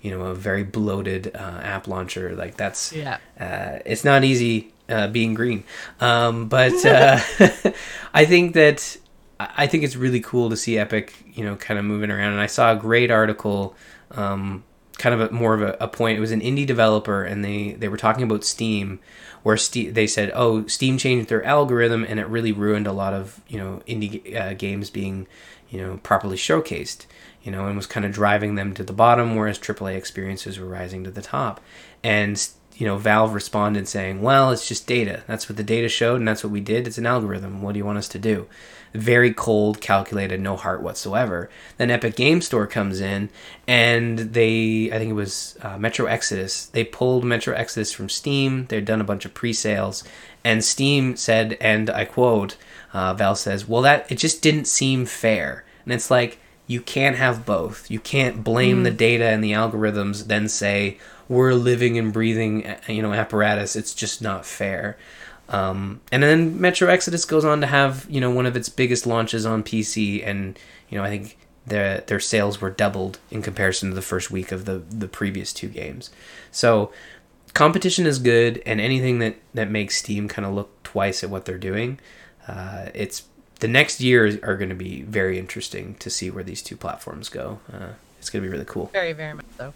you know, a very bloated uh, app launcher, like that's yeah, uh, it's not easy uh, being green. Um, but uh, I think that I think it's really cool to see Epic, you know, kind of moving around. And I saw a great article. Um, kind of a, more of a, a, point. It was an indie developer, and they they were talking about Steam, where they said, "Oh, Steam changed their algorithm, and it really ruined a lot of you know indie uh, games being you know properly showcased." You know, and was kind of driving them to the bottom, whereas AAA experiences were rising to the top. And you know, Valve responded saying, "Well, it's just data. That's what the data showed, and that's what we did. It's an algorithm. What do you want us to do?" Very cold, calculated, no heart whatsoever. Then Epic Game Store comes in, and they, I think it was uh, Metro Exodus. They pulled Metro Exodus from Steam. They'd done a bunch of pre-sales, and Steam said, and I quote, uh, Val says, "Well, that it just didn't seem fair." And it's like you can't have both. You can't blame mm. the data and the algorithms, then say we're living and breathing, you know, apparatus. It's just not fair. Um, and then Metro Exodus goes on to have you know one of its biggest launches on PC, and you know I think their their sales were doubled in comparison to the first week of the the previous two games. So competition is good, and anything that that makes Steam kind of look twice at what they're doing, uh, it's the next years are going to be very interesting to see where these two platforms go. Uh, it's going to be really cool. Very very much so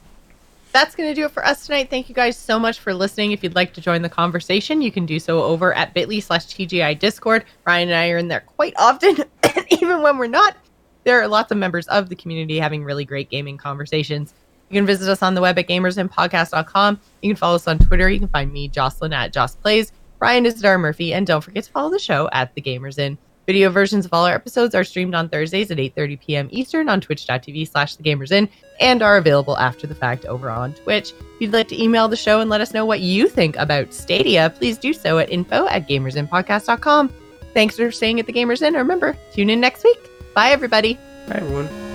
that's going to do it for us tonight. Thank you guys so much for listening. If you'd like to join the conversation, you can do so over at bit.ly slash TGI Discord. Ryan and I are in there quite often. even when we're not, there are lots of members of the community having really great gaming conversations. You can visit us on the web at gamersinnpodcast.com. You can follow us on Twitter. You can find me, Jocelyn, at Joss Plays. Ryan is Dar Murphy. And don't forget to follow the show at The Gamers Inn. Video versions of all our episodes are streamed on Thursdays at 8.30 p.m. Eastern on twitch.tv slash thegamersinn and are available after the fact over on Twitch. If you'd like to email the show and let us know what you think about Stadia, please do so at info at gamersinnpodcast.com. Thanks for staying at the Gamers Inn. Remember, tune in next week. Bye, everybody. Bye, everyone.